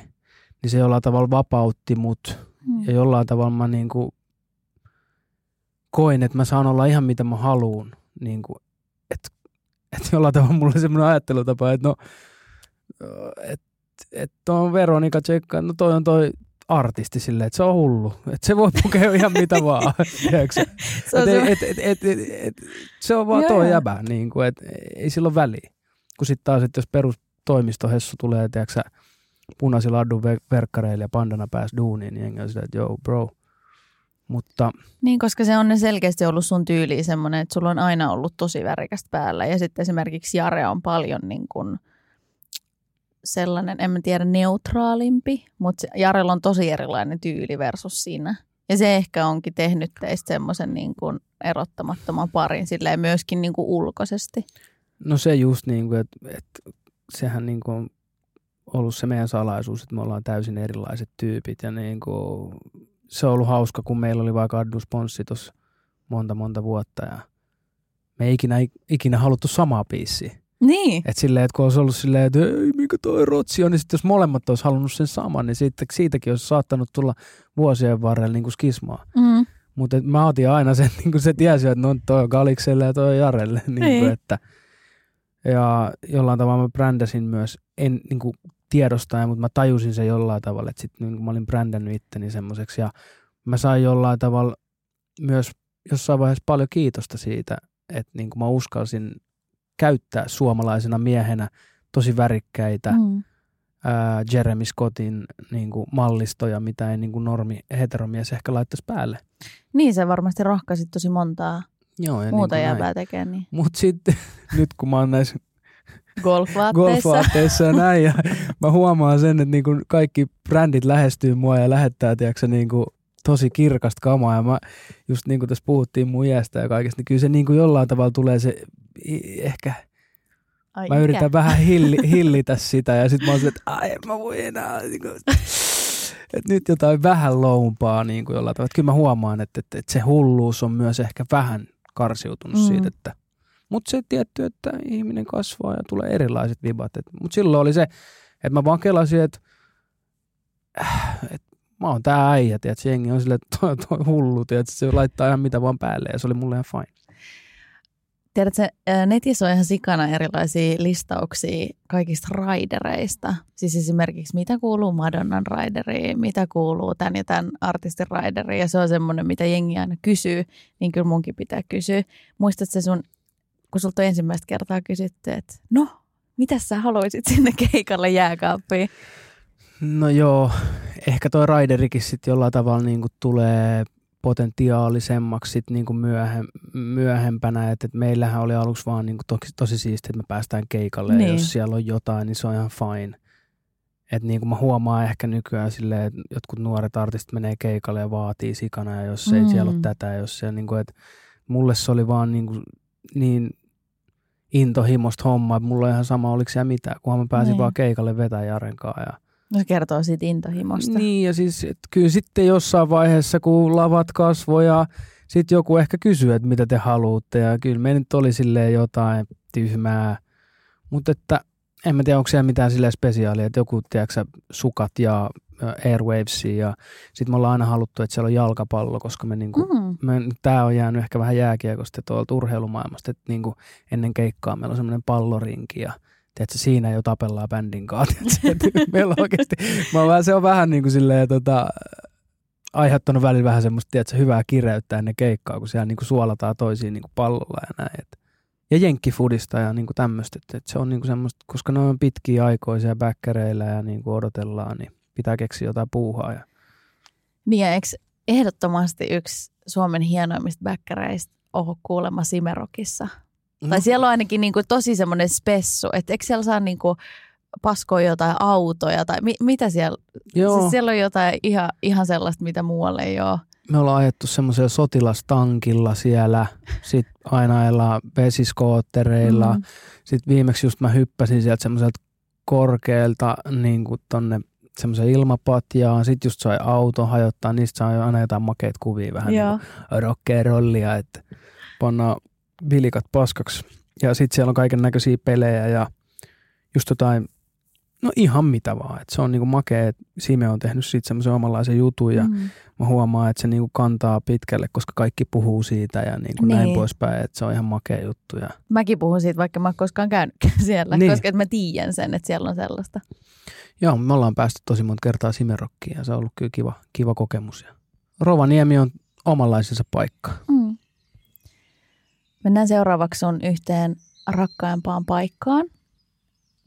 Speaker 2: niin se jollain tavalla vapautti mut hmm. ja jollain tavalla mä niin kuin koin, että mä saan olla ihan mitä mä haluun, niin kuin, että, että jollain tavalla mulla oli semmoinen ajattelutapa, että no että et on Veronika Tsekka, no toi on toi artisti silleen, että se on hullu. Että se voi pukea ihan mitä vaan. se, on et, et, et, et, et, se on vaan tuo jäbä, niin kuin, et, ei sillä ole väliä. Kun sitten taas, että jos perus toimistohessu tulee, tiedätkö punaisilla laddun verkkareilla ja pandana pääs duuniin, niin jengi on silleen, että joo bro. Mutta,
Speaker 1: niin, koska se on selkeästi ollut sun tyyli semmoinen, että sulla on aina ollut tosi värikästä päällä. Ja sitten esimerkiksi Jare on paljon niin kuin – sellainen, en mä tiedä, neutraalimpi, mutta Jarella on tosi erilainen tyyli versus siinä. Ja se ehkä onkin tehnyt teistä semmoisen niin kuin erottamattoman parin silleen myöskin niin kuin ulkoisesti.
Speaker 2: No se just niin kuin, että, että sehän niin kuin on ollut se meidän salaisuus, että me ollaan täysin erilaiset tyypit ja niin kuin, se on ollut hauska, kun meillä oli vaikka Addu Sponssi monta monta vuotta ja me ei ikinä, ikinä haluttu samaa biisiä.
Speaker 1: Niin.
Speaker 2: Että silleen, että kun olisi ollut silleen, että ei, mikä toi rotsi on, niin sitten jos molemmat olisi halunnut sen saman, niin siitä, siitäkin olisi saattanut tulla vuosien varrella niin kuin skismaa. Mm. Mutta mä otin aina sen, niin kuin se tiesi, että no toi on Galikselle ja toi on Jarelle. Niin kuin, niin. että, ja jollain tavalla mä brändäsin myös, en niin kuin tiedostaen, mutta mä tajusin sen jollain tavalla, että sitten niin mä olin brändännyt itteni semmoiseksi ja mä sain jollain tavalla myös jossain vaiheessa paljon kiitosta siitä, että niin kuin mä uskalsin käyttää suomalaisena miehenä tosi värikkäitä mm. ää, Jeremy Scottin niin kuin, mallistoja, mitä ei niin kuin normi heteromies ehkä laittaisi päälle.
Speaker 1: Niin, se varmasti rohkaisit tosi montaa Joo, ja muuta niin jäävää tekemään. Niin.
Speaker 2: Mutta sitten nyt kun mä oon näissä
Speaker 1: golfvaatteissa.
Speaker 2: golfvaatteissa ja näin, ja mä huomaan sen, että niin kuin kaikki brändit lähestyy mua ja lähettää, tiedätkö, niin kuin tosi kirkasta kamaa ja mä just niin kuin tässä puhuttiin mun iästä ja kaikesta, niin kyllä se niin kuin jollain tavalla tulee se ehkä Ai mä ikä. yritän vähän hilli, hillitä sitä ja sitten mä oon että ai en mä voi enää. Niin kuin, että nyt jotain vähän loumpaa niin kuin jollain tavalla. Että kyllä mä huomaan, että, että, että se hulluus on myös ehkä vähän karsiutunut mm. siitä, että mutta se tietty, että ihminen kasvaa ja tulee erilaiset vibat. Mutta silloin oli se, että mä vaan kelasin, että, että mä oon tää äijä, että jengi on silleen, että toi, toi hullu, tiedät, se laittaa ihan mitä vaan päälle ja se oli mulle ihan fine.
Speaker 1: Tiedätkö, netissä on ihan sikana erilaisia listauksia kaikista raidereista. Siis esimerkiksi mitä kuuluu Madonnan raideriin, mitä kuuluu tämän ja tämän artistin raideriin. Ja se on semmoinen, mitä jengi aina kysyy, niin kyllä munkin pitää kysyä. Muistatko sun, kun sulta on ensimmäistä kertaa kysytty, että no, mitä sä haluaisit sinne keikalle jääkaappiin?
Speaker 2: No joo, ehkä toi raiderikin sitten jollain tavalla niin tulee potentiaalisemmaksi sit niinku myöhem, myöhempänä, että et meillähän oli aluksi vaan niinku tosi, tosi siistiä, että me päästään keikalle niin. ja jos siellä on jotain, niin se on ihan fine. Että niin kuin mä huomaan ehkä nykyään silleen, että jotkut nuoret artistit menee keikalle ja vaatii sikana ja jos mm. ei siellä ole tätä, jos se niin kuin, että mulle se oli vaan niin, kuin, niin intohimosta homma, että mulla on ihan sama oliko siellä mitään, kunhan mä pääsin niin. vaan keikalle vetää Jarenkaan ja
Speaker 1: No se kertoo siitä intohimosta.
Speaker 2: Niin ja siis että kyllä sitten jossain vaiheessa, kun lavat kasvoja, sitten joku ehkä kysyy, että mitä te haluatte ja kyllä me nyt oli silleen jotain tyhmää. Mutta että en mä tiedä, onko siellä mitään silleen spesiaalia, että joku, tiedätkö sukat ja Airwavesia ja sitten me ollaan aina haluttu, että siellä on jalkapallo, koska me niinku, mm. me, tämä on jäänyt ehkä vähän jääkiekosta tuolta urheilumaailmasta, että niinku ennen keikkaa meillä on semmoinen pallorinki ja tiedätkö, siinä jo tapellaan bändin kanssa. Meillä oikeasti, mä vähän, se on vähän niin kuin silleen, tota, aiheuttanut välillä vähän semmoista tiedätkö, hyvää kireyttä ennen keikkaa, kun siellä niin kuin suolataan toisiin niin kuin pallolla ja näin. Et. Ja jenkkifudista ja niin kuin tämmöistä, että, että se on niin kuin semmoista, koska ne on pitkiä aikoisia bäkkäreillä ja niin kuin odotellaan, niin pitää keksiä jotain puuhaa. Ja...
Speaker 1: Niin ja eikö ehdottomasti yksi Suomen hienoimmista bäkkäreistä ole kuulemma Simerokissa – No. Tai siellä on ainakin niin kuin tosi semmoinen spessu, että eikö siellä saa niin kuin paskoja jotain autoja tai mi- mitä siellä? Joo. Siis siellä on jotain ihan, ihan sellaista, mitä muualle ei ole.
Speaker 2: Me ollaan ajettu semmoisella sotilastankilla siellä, sitten aina ajellaan vesiskoottereilla. Mm. Sitten viimeksi just mä hyppäsin sieltä semmoiselta korkealta niin kuin tonne semmoisen ilmapatjaan, sitten just sai auto hajottaa, niistä saa aina jotain makeita kuvia vähän Joo. niin rockerollia, että pannaan vilikat paskaksi. Ja sitten siellä on kaiken näköisiä pelejä ja just jotain, no ihan mitä vaan. Et se on niinku makea, että Sime on tehnyt siitä semmoisen omanlaisen jutun ja mm. mä huomaan, että se niinku kantaa pitkälle, koska kaikki puhuu siitä ja niinku niin. näin poispäin, että se on ihan makea juttu. Ja...
Speaker 1: Mäkin puhun siitä, vaikka mä oon koskaan käynytkään siellä, niin. koska mä tiedän sen, että siellä on sellaista.
Speaker 2: Joo, me ollaan päästy tosi monta kertaa Simerokkiin ja se on ollut kyllä kiva, kiva kokemus. Ja Rovaniemi on omanlaisensa paikka. Mm.
Speaker 1: Mennään seuraavaksi sun yhteen rakkaimpaan paikkaan,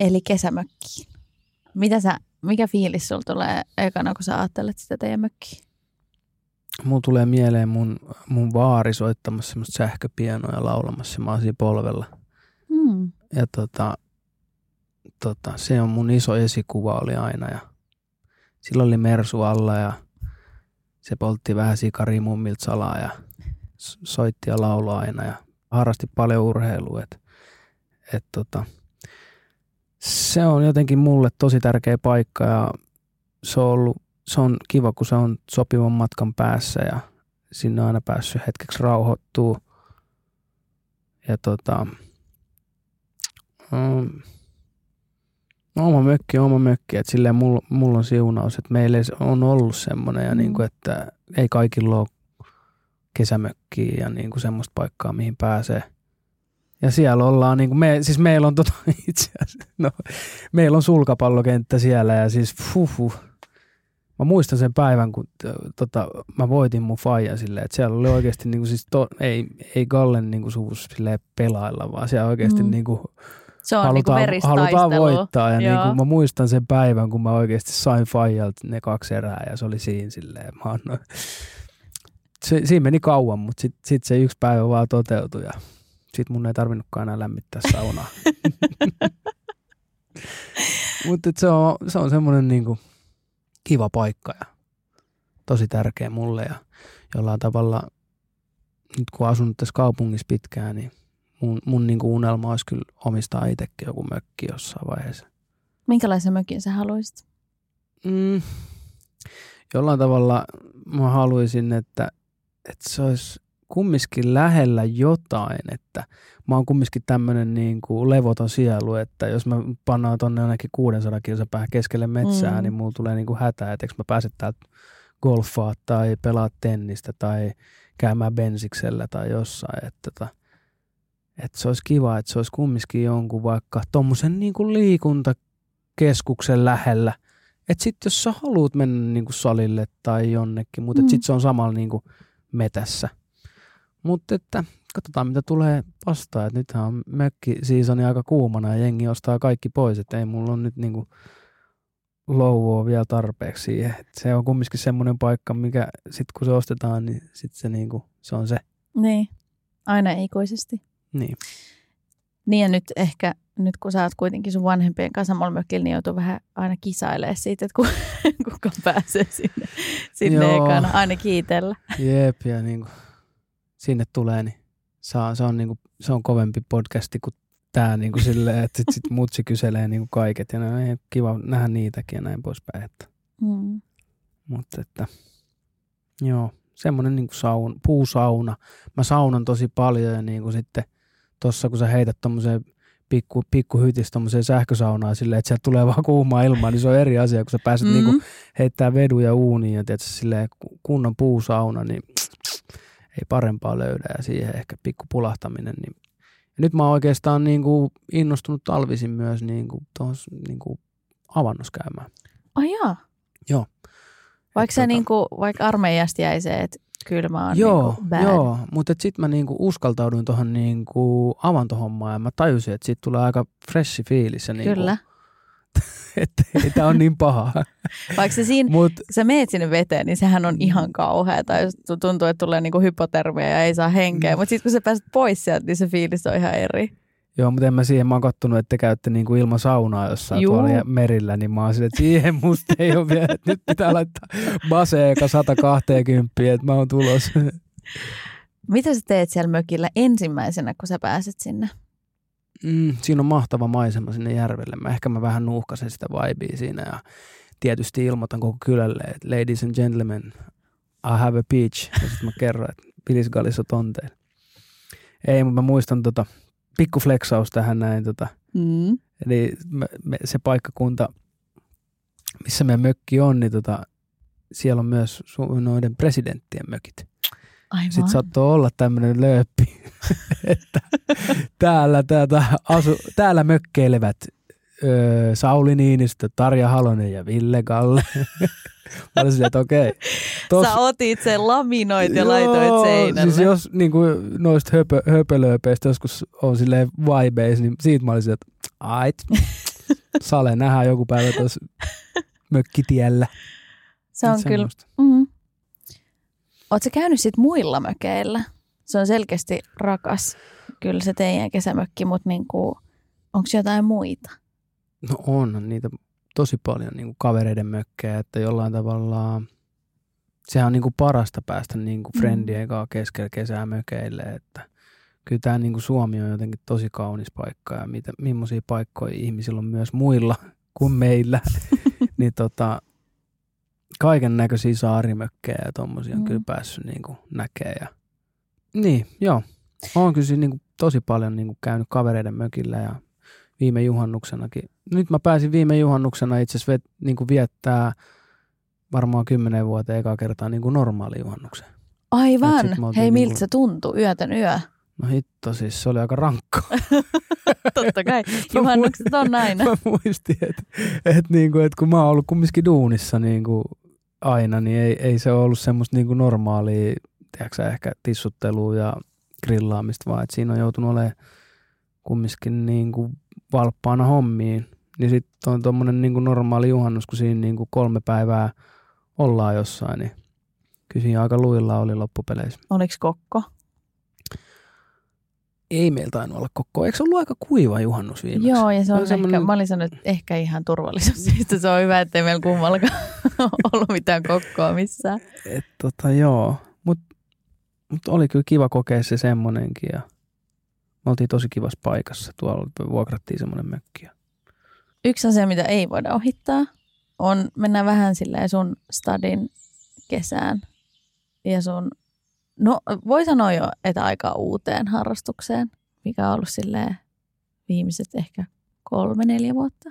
Speaker 1: eli kesämökkiin. Mitä sä, mikä fiilis sulla tulee ekana, kun sä ajattelet sitä teidän mökkiä?
Speaker 2: Mulla tulee mieleen mun, mun vaari soittamassa semmoista sähköpianoa ja laulamassa. Mä oon polvella. Hmm. Ja tota, tota, se on mun iso esikuva oli aina. Ja sillä oli mersu alla ja se poltti vähän sikarimummilta salaa ja soitti ja lauloi aina. Ja harrasti paljon urheilua. Et, et tota, se on jotenkin mulle tosi tärkeä paikka ja se on, ollut, se on kiva, kun se on sopivan matkan päässä ja sinne on aina päässyt hetkeksi rauhoittuu. Ja tota, um, oma mökki oma mökki, että silleen mulla, mulla on siunaus, että meillä on ollut semmoinen ja mm. niin kuin, että ei kaikilla ole kesämökkiä ja niin kuin semmoista paikkaa, mihin pääsee. Ja siellä ollaan, niin kuin me, siis meillä on tota, itse asiassa, no, meillä on sulkapallokenttä siellä ja siis fuhu. Mä muistan sen päivän, kun tota, mä voitin mun faijan silleen, että siellä oli oikeasti niin kuin siis to, ei, ei Gallen niin kuin suvus pelailla, vaan siellä oikeasti mm. niin kuin,
Speaker 1: se on niinku
Speaker 2: halutaan, niin halutaan voittaa. Ja niin kuin mä muistan sen päivän, kun mä oikeasti sain Fajalta ne kaksi erää ja se oli siinä silleen. Mä annoin, se, siinä meni kauan, mutta sitten sit se yksi päivä vaan toteutui ja sitten mun ei tarvinnutkaan enää lämmittää saunaa. mutta se on, se on semmoinen niinku kiva paikka ja tosi tärkeä mulle ja jollain tavalla nyt kun asunut tässä kaupungissa pitkään, niin mun, mun niinku unelma olisi kyllä omistaa itsekin joku mökki jossain vaiheessa.
Speaker 1: Minkälaisen mökin sä haluaisit? Mm,
Speaker 2: jollain tavalla mä haluaisin, että että se olisi kumminkin lähellä jotain, että mä oon kumminkin tämmöinen niin kuin levoton sielu, että jos mä pannaan tonne jonnekin 600 päähän keskelle metsää, mm. niin mulla tulee niin kuin hätä, että mä pääse täältä golfaa tai pelaa tennistä tai käymään bensiksellä tai jossain, että, että, tota, Että se olisi kiva, että se olisi kumminkin jonkun vaikka tuommoisen niin kuin liikuntakeskuksen lähellä. Että sitten jos sä haluat mennä niin kuin salille tai jonnekin, mutta mm. sitten se on samalla niin kuin metässä. Mutta että katsotaan mitä tulee vastaan. Et nythän on mökki seasoni aika kuumana ja jengi ostaa kaikki pois. Että ei mulla on nyt niin kuin louvoa vielä tarpeeksi siihen. Et se on kumminkin semmoinen paikka, mikä sitten kun se ostetaan, niin sitten se, niinku, se on se.
Speaker 1: Niin, aina ikuisesti.
Speaker 2: Niin.
Speaker 1: Niin ja nyt ehkä, nyt kun sä oot kuitenkin sun vanhempien kanssa mökillä, niin joutuu vähän aina kisailemaan siitä, että kuka pääsee sinne, sinne ekana, aina kiitellä.
Speaker 2: Jep, ja niin kuin sinne tulee, niin saa, se, on niin kuin, se on kovempi podcasti kuin tämä niin kuin silleen, että sit, sit mutsi kyselee niin kuin kaiket ja näin, kiva nähdä niitäkin ja näin poispäin. Että.
Speaker 1: Mm.
Speaker 2: Mutta että joo, semmoinen niin kuin saun, puusauna. Mä saunan tosi paljon ja niin kuin sitten tossa kun sä heität tommoseen pikku, pikku hytis tommoseen sähkösaunaan silleen, että sieltä tulee vaan kuumaa ilmaa, niin se on eri asia, kun sä pääset mm-hmm. niin kuin heittää veduja uuniin ja tiedät, silleen kunnon puusauna, niin ei parempaa löydä ja siihen ehkä pikku pulahtaminen, niin ja nyt mä oon oikeastaan niin kuin innostunut talvisin myös niin kuin tos, niin kuin avannossa käymään.
Speaker 1: Ai jaa.
Speaker 2: Joo.
Speaker 1: Vaikka, se tota... niin kuin, vaikka armeijasta jäi se, että kylmä on
Speaker 2: joo,
Speaker 1: niin bad.
Speaker 2: Joo, mutta sitten mä niinku uskaltauduin tuohon niinku avantohommaan ja mä tajusin, että siitä tulee aika freshi fiilis. Ja niinku,
Speaker 1: Kyllä.
Speaker 2: että ei tämä on niin paha.
Speaker 1: Vaikka se siinä, Mut, sä meet sinne veteen, niin sehän on ihan kauhea. Tai tuntuu, että tulee niinku hypotermia ja ei saa henkeä. Mm. Mutta sitten kun sä pääset pois sieltä, niin se fiilis on ihan eri.
Speaker 2: Joo, mutta en mä siihen, mä oon kattonut, että te käytte niinku ilman saunaa jossain Juu. tuolla merillä, niin mä oon sille, että siihen musta ei ole vielä, että nyt pitää laittaa baseeka 120, että mä oon tulos.
Speaker 1: Mitä sä teet siellä mökillä ensimmäisenä, kun sä pääset sinne?
Speaker 2: Mm, siinä on mahtava maisema sinne järvelle. Mä ehkä mä vähän nuuhkasen sitä vibea siinä ja tietysti ilmoitan koko kylälle, että ladies and gentlemen, I have a beach. Ja sitten mä kerron, että Pilisgalissa tonteilla. Ei, mutta mä muistan tota, pikku flexaus tähän näin. Tota.
Speaker 1: Mm.
Speaker 2: Eli me, me, se paikkakunta, missä meidän mökki on, niin tota, siellä on myös noiden presidenttien mökit.
Speaker 1: Aivan.
Speaker 2: Sitten saattoi olla tämmöinen lööppi, että täällä, täältä asu, täällä mökkeilevät öö, Sauli Niinistö, Tarja Halonen ja Ville Galle. Mä olisin, että okei.
Speaker 1: Tos... Sä otit sen, laminoit ja Joo, laitoit seinälle.
Speaker 2: Siis jos niin kuin, noista höpö, höpölööpeistä joskus on silleen vibeis, niin siitä mä olisin, että ait, Sale nähdään joku päivä tuossa mökkitiellä.
Speaker 1: Se on kyllä. Mm. Oletko käynyt sit muilla mökeillä? Se on selkeästi rakas, kyllä se teidän kesämökki, mutta niinku, onko jotain muita?
Speaker 2: No on, niitä tosi paljon niin kuin kavereiden mökkejä, että jollain tavalla sehän on niin kuin parasta päästä niin kuin mm. friendien kanssa keskellä kesää mökeille, että kyllä tämä niin kuin Suomi on jotenkin tosi kaunis paikka ja mitä, millaisia paikkoja ihmisillä on myös muilla kuin meillä, niin tota, kaiken näköisiä saarimökkejä ja tommosia on mm. kyllä päässyt niin kuin näkee. Ja... Niin, joo. Olen kyllä niin kuin tosi paljon niin kuin käynyt kavereiden mökillä ja viime juhannuksenakin. Nyt mä pääsin viime juhannuksena itse asiassa vet, niin kuin viettää varmaan kymmenen vuoteen ekaa kertaa niin kuin normaali juhannuksen.
Speaker 1: Aivan. Hei, niin miltä kuin... se tuntui yötön yö?
Speaker 2: No hitto, siis se oli aika rankka.
Speaker 1: Totta kai, juhannukset on aina.
Speaker 2: Mä muistin, että et niinku, et kun mä oon ollut kumminkin duunissa niinku aina, niin ei, ei se ollut semmoista niinku normaalia, tiedätkö, ehkä tissuttelua ja grillaamista, vaan että siinä on joutunut olemaan kumminkin niinku valppaana hommiin. Niin sitten on tuommoinen niinku normaali juhannus, kun siinä niinku kolme päivää ollaan jossain, niin kyllä siinä aika luilla oli loppupeleissä.
Speaker 1: Oliko kokko?
Speaker 2: ei meillä tainnut olla koko. Eikö se ollut aika kuiva juhannus viimeksi?
Speaker 1: Joo, ja se on, on semmoinen... ehkä, mä olin sanonut, että ehkä ihan turvallisuussyistä se on hyvä, ettei meillä kummallakaan ollut mitään kokkoa missään.
Speaker 2: Et, tota, joo, mutta mut oli kyllä kiva kokea se semmoinenkin ja me oltiin tosi kivassa paikassa. Tuolla vuokrattiin semmoinen mökki.
Speaker 1: Yksi asia, mitä ei voida ohittaa, on mennä vähän silleen sun stadin kesään ja sun No voi sanoa jo, että aika uuteen harrastukseen, mikä on ollut silleen viimeiset ehkä kolme, neljä vuotta.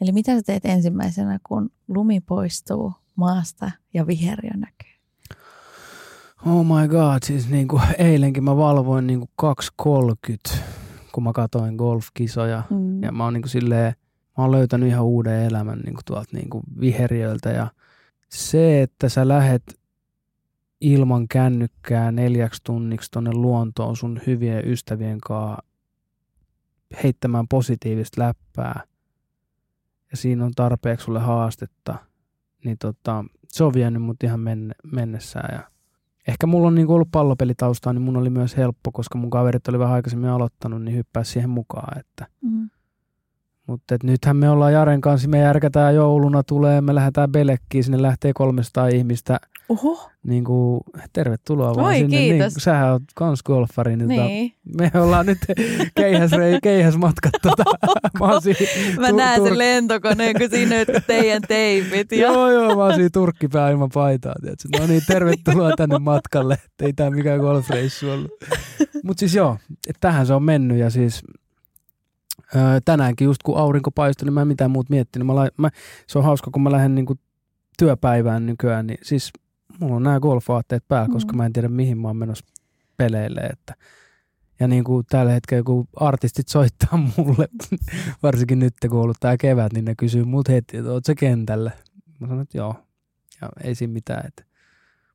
Speaker 1: Eli mitä sä teet ensimmäisenä, kun lumi poistuu maasta ja viherjö näkyy?
Speaker 2: Oh my god, siis niin kuin eilenkin mä valvoin niin kuin 2.30, kun mä katoin golfkisoja.
Speaker 1: Mm.
Speaker 2: Ja mä oon niin kuin silleen, mä oon löytänyt ihan uuden elämän niin kuin tuolta niin kuin viheriöltä. Ja se, että sä lähet ilman kännykkää neljäksi tunniksi tonne luontoon sun hyvien ystävien kanssa heittämään positiivista läppää ja siinä on tarpeeksi sulle haastetta, niin tota, se on vienyt mut ihan men- mennessään. Ja ehkä mulla on niinku ollut pallopelitaustaa, niin mun oli myös helppo, koska mun kaverit oli vähän aikaisemmin aloittanut, niin hyppää siihen mukaan. Että.
Speaker 1: Mm.
Speaker 2: Mutta nythän me ollaan Jaren kanssa, me järkätään jouluna tulee, me lähdetään Belekkiin, sinne lähtee 300 ihmistä.
Speaker 1: Oho,
Speaker 2: Niin kuin, tervetuloa vaan
Speaker 1: Oi,
Speaker 2: sinne.
Speaker 1: kiitos.
Speaker 2: Niin, sähän oot kans golfari, niin, Tota,
Speaker 1: niin.
Speaker 2: me ollaan nyt keihäs, keihäs matkat. Tota, mä oon siinä
Speaker 1: Mä
Speaker 2: Tur-
Speaker 1: näen
Speaker 2: Tur-
Speaker 1: sen lentokoneen, kun siinä on teidän teipit. Ja...
Speaker 2: Joo, joo, mä oon siinä turkkipää ilman paitaa. Tiedätkö? No niin, tervetuloa tänne matkalle. Ei tää mikään golfreissu ollut. Mutta siis joo, et tähän se on mennyt ja siis öö, tänäänkin just kun aurinko paistoi, niin mä en mitään muuta miettinyt. Mä, lai- mä, se on hauska, kun mä lähden niinku työpäivään nykyään, niin siis mulla on nämä golfvaatteet päällä, koska
Speaker 1: Mm.
Speaker 2: mä en tiedä mihin mä oon menossa peleille. Että. Ja niin kuin tällä hetkellä, kun artistit soittaa mulle, varsinkin nyt kun on ollut tää kevät, niin ne kysyy mut heti, että oot se kentällä. Mä sanon, että joo. Ja ei siinä mitään.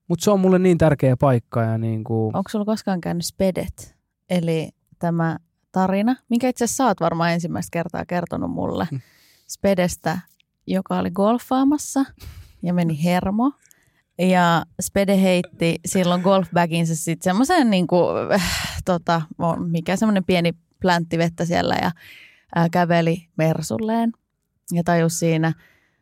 Speaker 2: Mutta se on mulle niin tärkeä paikka ja niin kuin,
Speaker 1: Onko sulla koskaan käynyt Spedet? Eli tämä tarina, minkä itse asiassa sä oot varmaan ensimmäistä kertaa kertonut mulle.
Speaker 2: Mm.
Speaker 1: Spedestä, joka oli golfaamassa ja meni hermo. Ja Spede heitti silloin golfbaginsa sitten semmoisen niin kuin, äh, tota, mikä semmoinen pieni pläntti vettä siellä ja äh, käveli Mersulleen. Ja tajus siinä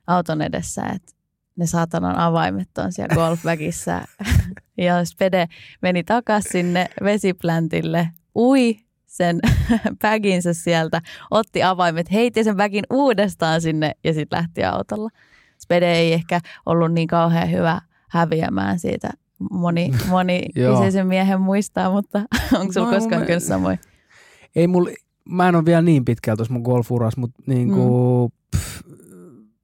Speaker 1: auton edessä, että ne saatanan avaimet on siellä golfbagissa. ja Spede meni takaisin sinne vesipläntille, ui sen baginsa sieltä, otti avaimet, heitti sen bagin uudestaan sinne ja sitten lähti autolla. Spede ei ehkä ollut niin kauhean hyvä häviämään siitä. Moni, moni kyseisen miehen muistaa, mutta onko sulla
Speaker 2: No,
Speaker 1: koskaan
Speaker 2: mä-
Speaker 1: käynyt samoin?
Speaker 2: ei mulla, mä en ole vielä niin pitkällä tuossa mun golfuras, mutta niin kuin, mm. pff,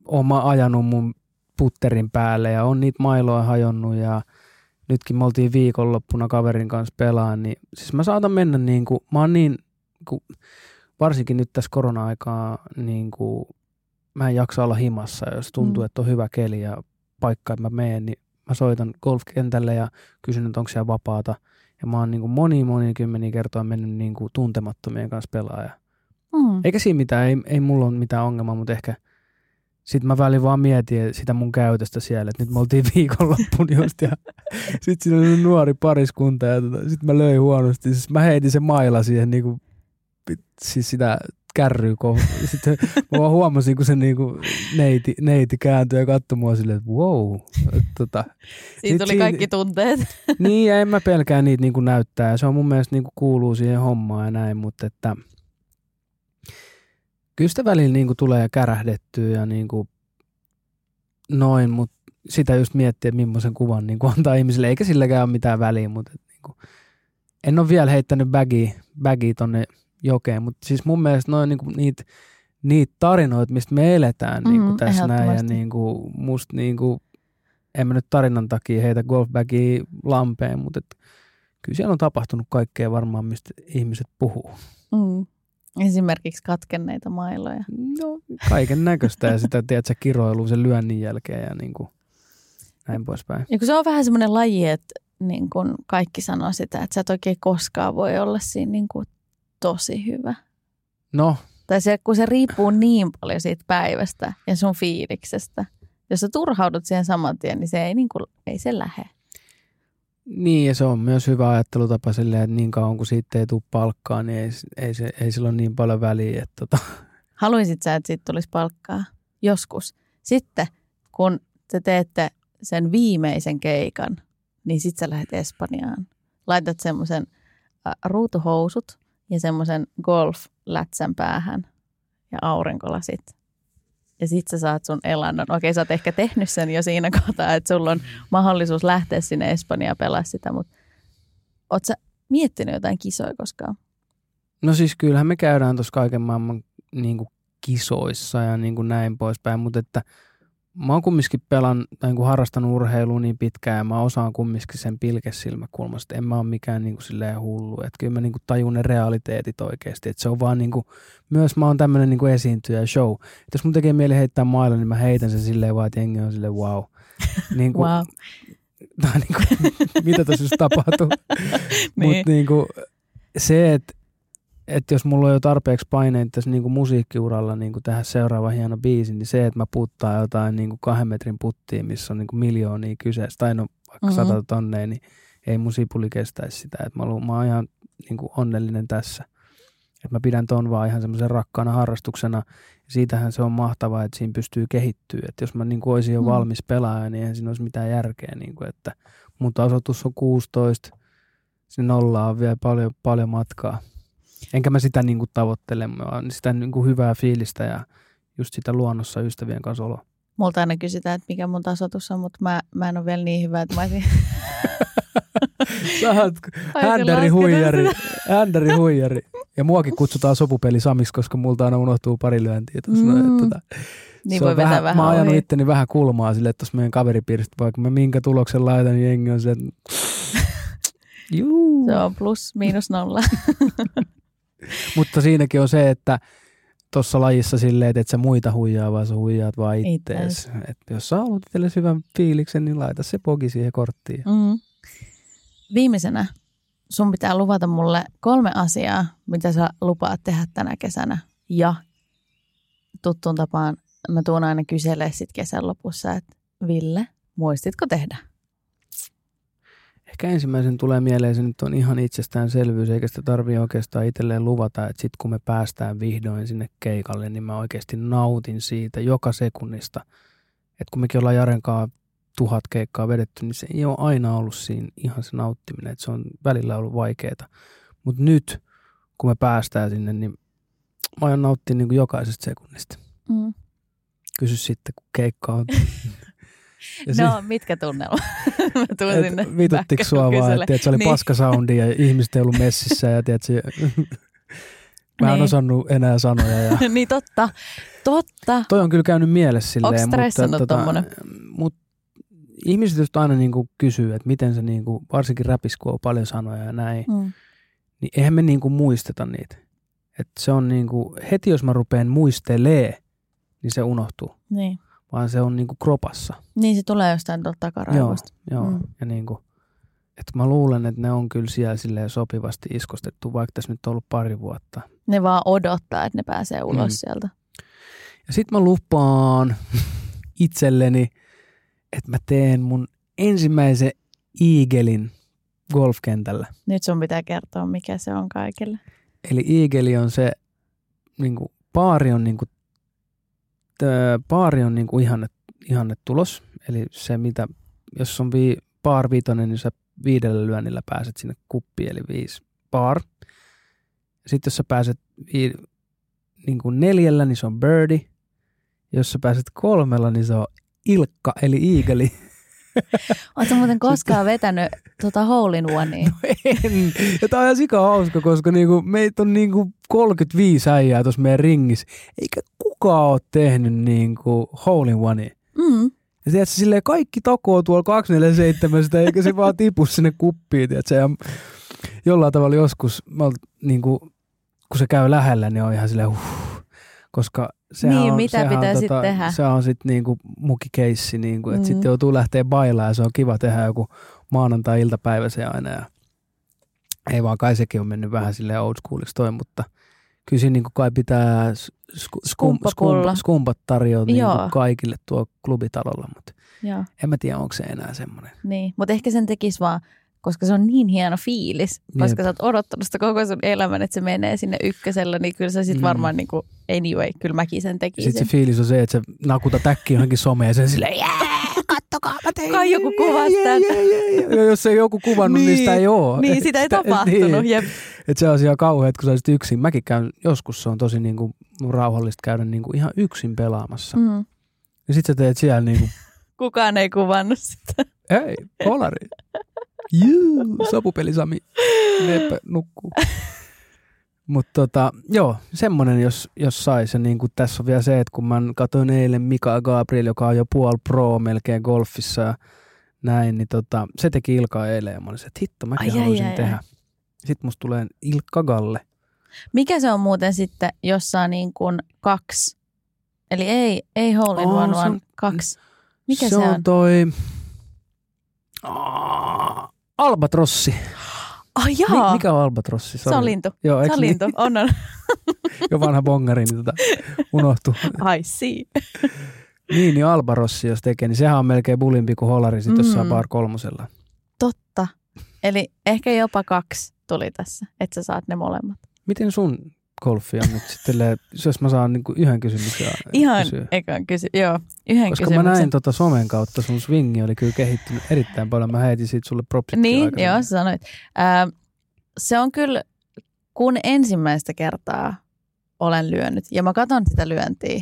Speaker 2: oon mä ajanut mun putterin päälle ja on niitä mailoja hajonnut ja nytkin me oltiin viikonloppuna kaverin kanssa pelaan, niin siis mä saatan mennä niin kuin, mä oon niin, kun, varsinkin nyt tässä korona-aikaa, niin kuin, mä en jaksa olla himassa, jos tuntuu,
Speaker 1: Mm.
Speaker 2: että on hyvä keli ja paikka, että mä menen, niin mä soitan golfkentälle ja kysyn, että onko siellä vapaata. Ja mä oon niin kuin moni, moni kymmeniä kertoa mennyt niin kuin tuntemattomien kanssa pelaaja.
Speaker 1: Mm.
Speaker 2: Eikä siinä mitään, ei, ei mulla ole mitään ongelmaa, mutta ehkä sitten mä välillä vaan mietin sitä mun käytöstä siellä, että nyt me oltiin viikonloppuun just ja sitten siinä oli nuori pariskunta ja tota, sitten mä löin huonosti. Siis mä heitin sen maila siihen niinku, siis sitä kärryy. Sitten mä vaan huomasin, kun se niinku neiti, neiti kääntyi ja katsoi mua silleen, että wow. Et tota,
Speaker 1: Siitä
Speaker 2: Sit
Speaker 1: tuli
Speaker 2: siinä-
Speaker 1: kaikki tunteet.
Speaker 2: niin, ja en mä pelkää niitä niinku näyttää. Ja se on mun mielestä niinku kuuluu siihen hommaan ja näin, mutta että kyllä sitä välillä niinku tulee kärähdettyä ja niinku noin, mutta sitä just miettiä, että millaisen kuvan niinku antaa ihmisille, eikä silläkään ole mitään väliä, mutta et niinku, en ole vielä heittänyt bagia, bagia tonne jokeen, mutta siis mun mielestä noin niinku niitä niitä tarinoita, mistä me eletään
Speaker 1: Mm,
Speaker 2: niinku tässä näin ja
Speaker 1: ehdottomasti.
Speaker 2: niinku, musta niinku, en mä nyt tarinan takia heitä golfbagia lampeen, mutta et, kyllä siellä on tapahtunut kaikkea varmaan, mistä ihmiset puhuu.
Speaker 1: Mm. Esimerkiksi katkenneita mailoja.
Speaker 2: No, kaiken näköistä ja sitä, tiedätkö, kiroilua sen lyönnin jälkeen ja niin kuin, näin poispäin.
Speaker 1: Ja kun se on vähän semmoinen laji, että niin kun kaikki sanoo sitä, että sä et oikein koskaan voi olla siinä niin kuin tosi hyvä.
Speaker 2: No,
Speaker 1: Tai se, kun se riippuu niin paljon siitä päivästä ja sun fiiliksestä. Jos sä turhaudut siihen saman tien, niin se ei, niin kuin, ei se lähde.
Speaker 2: Niin ja se on myös hyvä ajattelutapa silleen, että niin kauan kun siitä ei tule palkkaa, niin ei, ei, se, ei sillä ole niin paljon väliä. Että tota,
Speaker 1: Haluaisit sä, että siitä tulisi palkkaa? Joskus. Sitten, kun te teette sen viimeisen keikan, niin sit sä lähdet Espanjaan. Laitat semmoisen ruutuhousut ja semmoisen golf-lätsän päähän ja aurinkolasit. Ja sit sä saat sun elannon. Okei, sä oot ehkä tehnyt sen jo siinä kohtaa, että sulla on mahdollisuus lähteä sinne Espanjaan pelaa sitä, mutta oot sä miettinyt jotain kisoja koskaan?
Speaker 2: no siis kyllähän me käydään tuossa kaiken maailman niin kuin kisoissa ja niin kuin näin poispäin, mutta että mä oon kumminkin pelan, tai niin kuin harrastanut urheilua niin pitkään ja mä osaan kumminkin sen pilkesilmäkulmasta. En mä ole mikään niin kuin silleen hullu. Että kyllä mä niin kuin tajun ne realiteetit oikeasti. Että se on vaan niin kuin, myös mä oon tämmöinen niin esiintyjä show. Et jos mun tekee mieli heittää mailla, niin mä heitän sen silleen vaan, että jengi on silleen wow. Niin kuin,
Speaker 1: Wow.
Speaker 2: tai niin kuin, mitä tässä just tapahtuu.
Speaker 1: Niin.
Speaker 2: Mutta niin kuin, se, että että jos mulla on jo tarpeeksi paineita tässä niin kuin musiikkiuralla niin kuin tehdä seuraava hieno biisi, niin se, että mä puttaa jotain niin kuin kahden metrin puttiin, missä on niin kuin miljoonia kyseessä, tai no vaikka
Speaker 1: Mhm.
Speaker 2: mm-hmm. sata tonneja, niin ei mun sipuli kestäisi sitä. Et mä, oon, mä oon ihan niin kuin onnellinen tässä. Et mä pidän ton vaan ihan semmoisen rakkaana harrastuksena. Siitähän se on mahtavaa, että siinä pystyy kehittyä. Et jos mä niin kuin olisin jo
Speaker 1: Mm.
Speaker 2: valmis pelaaja, niin eihän siinä olisi mitään järkeä. Niin kuin, että mun tasoitus on 16, sinne nollaan on vielä paljon, paljon matkaa. Enkä mä sitä niin kuin tavoittele, vaan sitä niin kuin hyvää fiilistä ja just sitä luonnossa ystävien kanssa oloa.
Speaker 1: Multa aina kysytään, että mikä mun tasoitus on, mutta mä, mä en ole vielä niin hyvä, että mä olisin
Speaker 2: Sä oot händäri huijari, händäri huijari. Ja muakin kutsutaan sopupeli Samiksi, koska multa aina unohtuu pari lyöntiä.
Speaker 1: Mm.
Speaker 2: mm. tota,
Speaker 1: Niin voi
Speaker 2: vähän,
Speaker 1: vähän
Speaker 2: Mä oon ajanut itteni vähän kulmaa sille, että tuossa meidän kaveripiiristä, vaikka mä minkä tuloksen laitan, niin jengi on se, että juu.
Speaker 1: Se on plus miinus nolla.
Speaker 2: Mutta siinäkin on se, että tuossa lajissa silleen, että et sä muita huijaa, vaan sä huijaat vaan
Speaker 1: Ittees.
Speaker 2: Et jos sä haluat itsellesi hyvän fiiliksen, niin laita se pogi siihen korttiin.
Speaker 1: Mm. Viimeisenä sun pitää luvata mulle kolme asiaa, mitä sä lupaat tehdä tänä kesänä. Ja tuttuun tapaan mä tuun aina kyselee sit kesän lopussa, että Ville, muistitko tehdä?
Speaker 2: Ehkä ensimmäisen tulee mieleen, se nyt on ihan itsestäänselvyys, eikä sitä tarvitse oikeastaan itselleen luvata, että sitten kun me päästään vihdoin sinne keikalle, niin mä oikeasti nautin siitä joka sekunnista. Että kun mekin ollaan Jarenkaan tuhat keikkaa vedetty, niin se ei ole aina ollut siinä ihan se nauttiminen, että se on välillä ollut vaikeaa. Mutta nyt, kun me päästään sinne, niin mä aion nauttia niin kuin jokaisesta sekunnista.
Speaker 1: Mm.
Speaker 2: Kysy sitten, kun keikka on. Ja
Speaker 1: No, mitkä tunnelma? mä tuun sinne.
Speaker 2: et vituttiko sua vaan, että se oli
Speaker 1: Niin.
Speaker 2: niin. paskasoundi ja ihmiset ei ollut messissä ja tiedät, se, mä en
Speaker 1: Niin.
Speaker 2: osannut enää sanoja. Ja,
Speaker 1: niin totta, totta.
Speaker 2: toi on kyllä käynyt mielessä silleen.
Speaker 1: Onks stressannut tommonen?
Speaker 2: Mutta ihmiset just aina niinku kysyy, että miten se niinku, varsinkin räpis, kun on paljon sanoja ja näin,
Speaker 1: Mm.
Speaker 2: niin eihän me niinku muisteta niitä. Et se on niinku, heti jos mä rupeen muistelee, niin se unohtuu.
Speaker 1: Niin.
Speaker 2: Vaan se on niinku kropassa.
Speaker 1: niin, se tulee jostain takaraivosta.
Speaker 2: Joo,
Speaker 1: Mm.
Speaker 2: mm. ja niin kuin, että mä luulen, että ne on kyllä siellä silleen sopivasti iskostettu, vaikka tässä nyt on ollut pari vuotta.
Speaker 1: Ne vaan odottaa, että ne pääsee ulos
Speaker 2: Mm.
Speaker 1: sieltä.
Speaker 2: Ja sit mä lupaan itselleni, että mä teen mun ensimmäisen Eagelin golfkentällä.
Speaker 1: Nyt sun pitää kertoa, mikä se on kaikille.
Speaker 2: Eli Eageli on se, niin kuin, paari on, niin kuin, tö, paari on niin kuin ihanne, ihanne tulos. Eli se, mitä, jos on vi, par viitonen, niin sä viidellä lyönnillä pääset sinne kuppiin, eli viisi par. Sitten jos sä pääset vi, niin kuin neljällä, niin se on birdie. Jos sä pääset kolmella, niin se on ilkka, eli eageli.
Speaker 1: Oletko muuten koskaan vetänyt tota hole in onea?
Speaker 2: en. Ja tää on ihan sika hauska, koska niinku, meitä on niinku 35 äijää tuossa meidän ringissä. Eikä kukaan ole tehnyt niinku hole in one.
Speaker 1: Mm.
Speaker 2: Ja tiedätkö, silleen kaikki takoo tuolla 247, eikä se vaan tipu sinne kuppiin. Tiedätkö, ja jollain tavalla joskus, mä oon, niinku, kun se käy lähellä, niin on ihan silleen huh, koska sehän
Speaker 1: Niin,
Speaker 2: on,
Speaker 1: mitä
Speaker 2: sehän
Speaker 1: pitää
Speaker 2: on,
Speaker 1: sit tehdä?
Speaker 2: Se on sitten niinku mukikeissi, niinku, että
Speaker 1: Mm.
Speaker 2: sitten joutuu lähteä bailaan ja se on kiva tehdä joku maanantai-iltapäivä se aina. Ja ei vaan kai sekin on mennyt vähän silleen old schooliksi toi, mutta kyllä siinä niinku kai pitää sku, skum, skumpat tarjoa niinku kaikille tuo klubitalolla, mutta
Speaker 1: Joo,
Speaker 2: en mä tiedä, onko se enää semmoinen.
Speaker 1: niin. Mutta ehkä sen tekisi vaan, koska se on niin hieno fiilis, koska
Speaker 2: Jep.
Speaker 1: sä oot odottanut sitä koko sun elämän, että se menee sinne ykkösellä, niin kyllä sä sit
Speaker 2: Mm.
Speaker 1: varmaan niin kuin, anyway, kyllä mäkin sen tekisin.
Speaker 2: Sitten se fiilis on se, että se nakuta täkki johonkin someen ja sen silleen, jää, kattokaa, mä tein.
Speaker 1: Kai joku kuvasi
Speaker 2: jee, jee, jee. Ja jos ei joku kuvannut, niin,
Speaker 1: Niin.
Speaker 2: sitä ei ole.
Speaker 1: niin, sitä ei tapahtunut.
Speaker 2: Niin.
Speaker 1: Jep.
Speaker 2: Et se on ihan kauhea, että kun sä olisit yksin. Mäkin käyn, joskus se on tosi niinku rauhallista käydä niinku ihan yksin pelaamassa. Mm.
Speaker 1: Mm.
Speaker 2: Ja sit sä teet siellä niinku,
Speaker 1: Kukaan ei kuvannut sitä.
Speaker 2: hei, polari. Juu, sopupeli Sami. Meepä nukkuu. Mutta tota, joo, semmonen jos, jos saisi. Ja niin tässä on vielä se, että kun mä katsoin eilen Mika Gabriel, joka on jo puol pro melkein golfissa ja näin, niin tota, se teki Ilkaa eilen ja mä olin se, että hitto, mäkin
Speaker 1: Ai, ai,
Speaker 2: haluaisin
Speaker 1: ai,
Speaker 2: tehdä. Sitten musta tulee Ilkka Galle.
Speaker 1: Mikä se on muuten sitten, jos saa niin kuin kaksi? Eli ei, ei hole in
Speaker 2: Oo,
Speaker 1: one,
Speaker 2: se
Speaker 1: vaan
Speaker 2: on-
Speaker 1: kaksi. Mikä se,
Speaker 2: se
Speaker 1: on?
Speaker 2: on toi Aa, Albatrossi.
Speaker 1: Ai
Speaker 2: Mi-
Speaker 1: jaa,
Speaker 2: mikä on Albatrossi?
Speaker 1: se on lintu.
Speaker 2: Joo,
Speaker 1: Se on
Speaker 2: niin?
Speaker 1: lintu, on on.
Speaker 2: Jo vanha bongari, niin tota, unohtu.
Speaker 1: I see.
Speaker 2: niin, niin Albarossi, jos tekee, niin sehän on melkein bulimpi kuin Holari, sit, jos saa
Speaker 1: Mm.
Speaker 2: par kolmosella.
Speaker 1: Totta. Eli ehkä jopa kaksi tuli tässä, että sä saat ne molemmat.
Speaker 2: Miten sun golfi on nyt sitten, jos mä saan niinku yhden kysymyksen
Speaker 1: Ihan
Speaker 2: kysyä?
Speaker 1: ekan kysy. Joo, yhden
Speaker 2: Koska
Speaker 1: kysymyksen.
Speaker 2: mä näin tota somen kautta, sun swingi oli kyllä kehittynyt erittäin paljon. Mä heitin siitä sulle propsit
Speaker 1: Niin, joo, sä sanoit. Ää, se on kyllä, kun ensimmäistä kertaa olen lyönyt ja mä katson sitä lyöntiä,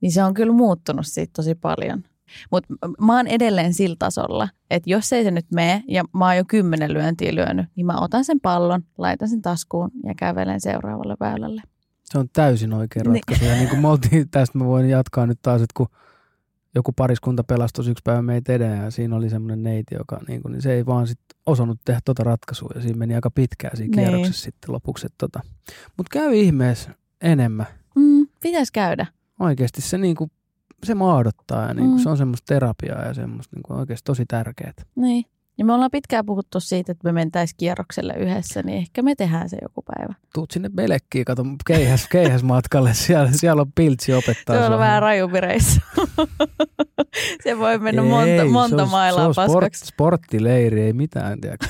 Speaker 1: niin se on kyllä muuttunut siitä tosi paljon. Mutta mä oon edelleen sillä tasolla, että jos ei se nyt mene ja mä oon jo kymmenen lyöntiä lyönyt, niin mä otan sen pallon, laitan sen taskuun ja kävelen seuraavalle väylälle.
Speaker 2: Se on täysin oikea
Speaker 1: Niin.
Speaker 2: ratkaisu. Ja niin kuin me oltiin, tästä mä voin jatkaa nyt taas, että kun joku pariskunta pelastus yksi päivä meitä edellä ja siinä oli semmoinen neiti, joka niin, kuin, niin se ei vaan sit osannut tehdä tota ratkaisua ja siinä meni aika pitkään siinä
Speaker 1: Niin.
Speaker 2: kierroksessa sitten lopuksi. Tota. Mutta käy ihmeessä enemmän.
Speaker 1: Mm, pitäisi käydä.
Speaker 2: Oikeasti se, niin kuin, se maadottaa ja niin kuin,
Speaker 1: Mm.
Speaker 2: se on semmoista terapiaa ja semmoista niin kuin, oikeasti tosi tärkeää.
Speaker 1: Niin. Ja me ollaan pitkään puhuttu siitä, että me mentäisiin kierrokselle yhdessä, niin ehkä me tehdään se joku päivä.
Speaker 2: Tuut sinne Belekkiin, kato keihäs, keihäs matkalle, siellä, siellä on piltsi opettaa.
Speaker 1: Se on vähän rajumpi reissu. se voi mennä monta,
Speaker 2: Ei,
Speaker 1: monta
Speaker 2: se on,
Speaker 1: mailaa
Speaker 2: se on sport, sporttileiri, ei mitään, tiedäkö.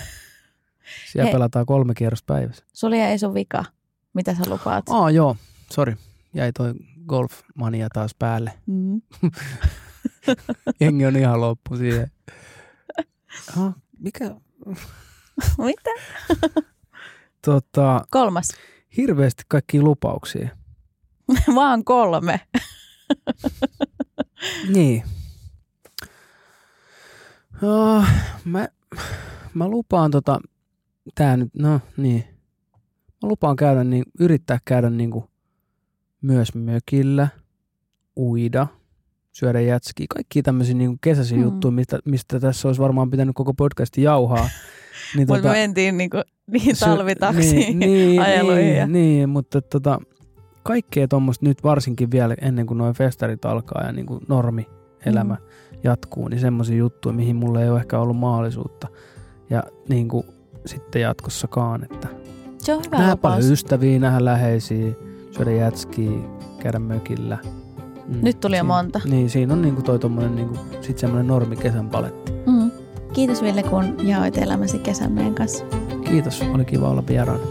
Speaker 2: Siellä
Speaker 1: Hei.
Speaker 2: pelataan kolme kierrosta päivässä.
Speaker 1: Sulla ei sun vika. Mitä sä lupaat?
Speaker 2: Aa, joo, sori. Jäi toi golfmania taas päälle.
Speaker 1: Mm.
Speaker 2: Jengi on ihan loppu siihen. Ah, mikä?
Speaker 1: Mitä?
Speaker 2: Tota,
Speaker 1: Kolmas.
Speaker 2: hirveästi kaikkia lupauksia.
Speaker 1: Vaan kolme.
Speaker 2: Niin. Oh, mä, mä lupaan tota, tää nyt, no niin. Mä lupaan käydä niin, yrittää käydä niinku myös mökillä, uida, syödä jätskiä, kaikki tämmöisiä niinku kesäisiä
Speaker 1: Mm.
Speaker 2: juttuja, mistä, mistä tässä olisi varmaan pitänyt koko podcasti jauhaa. Niin
Speaker 1: Mutta me mentiin niinku niihin
Speaker 2: se-
Speaker 1: talvitaksiin.
Speaker 2: Niin, niin,
Speaker 1: ajeluihin
Speaker 2: niin,
Speaker 1: ja-
Speaker 2: niin, mutta tota, kaikkea tuommoista nyt varsinkin vielä ennen kuin noin festarit alkaa ja niin kuin normi elämä mm. jatkuu, niin semmoisia juttuja, mihin mulla ei ole ehkä ollut mahdollisuutta. Ja niin kuin sitten jatkossakaan, että
Speaker 1: Se on hyvä
Speaker 2: nähdä
Speaker 1: lupaus.
Speaker 2: paljon ystäviä, nähdä läheisiä, syödä jätskiä, käydä mökillä. Mm.
Speaker 1: Nyt tuli jo monta.
Speaker 2: Niin, siinä on niinku toi tommonen niinku, sit semmoinen normi kesän paletti.
Speaker 1: Mm. Kiitos Ville, kun jaoit elämäsi kesän meidän kanssa.
Speaker 2: Kiitos, oli kiva olla vieraana.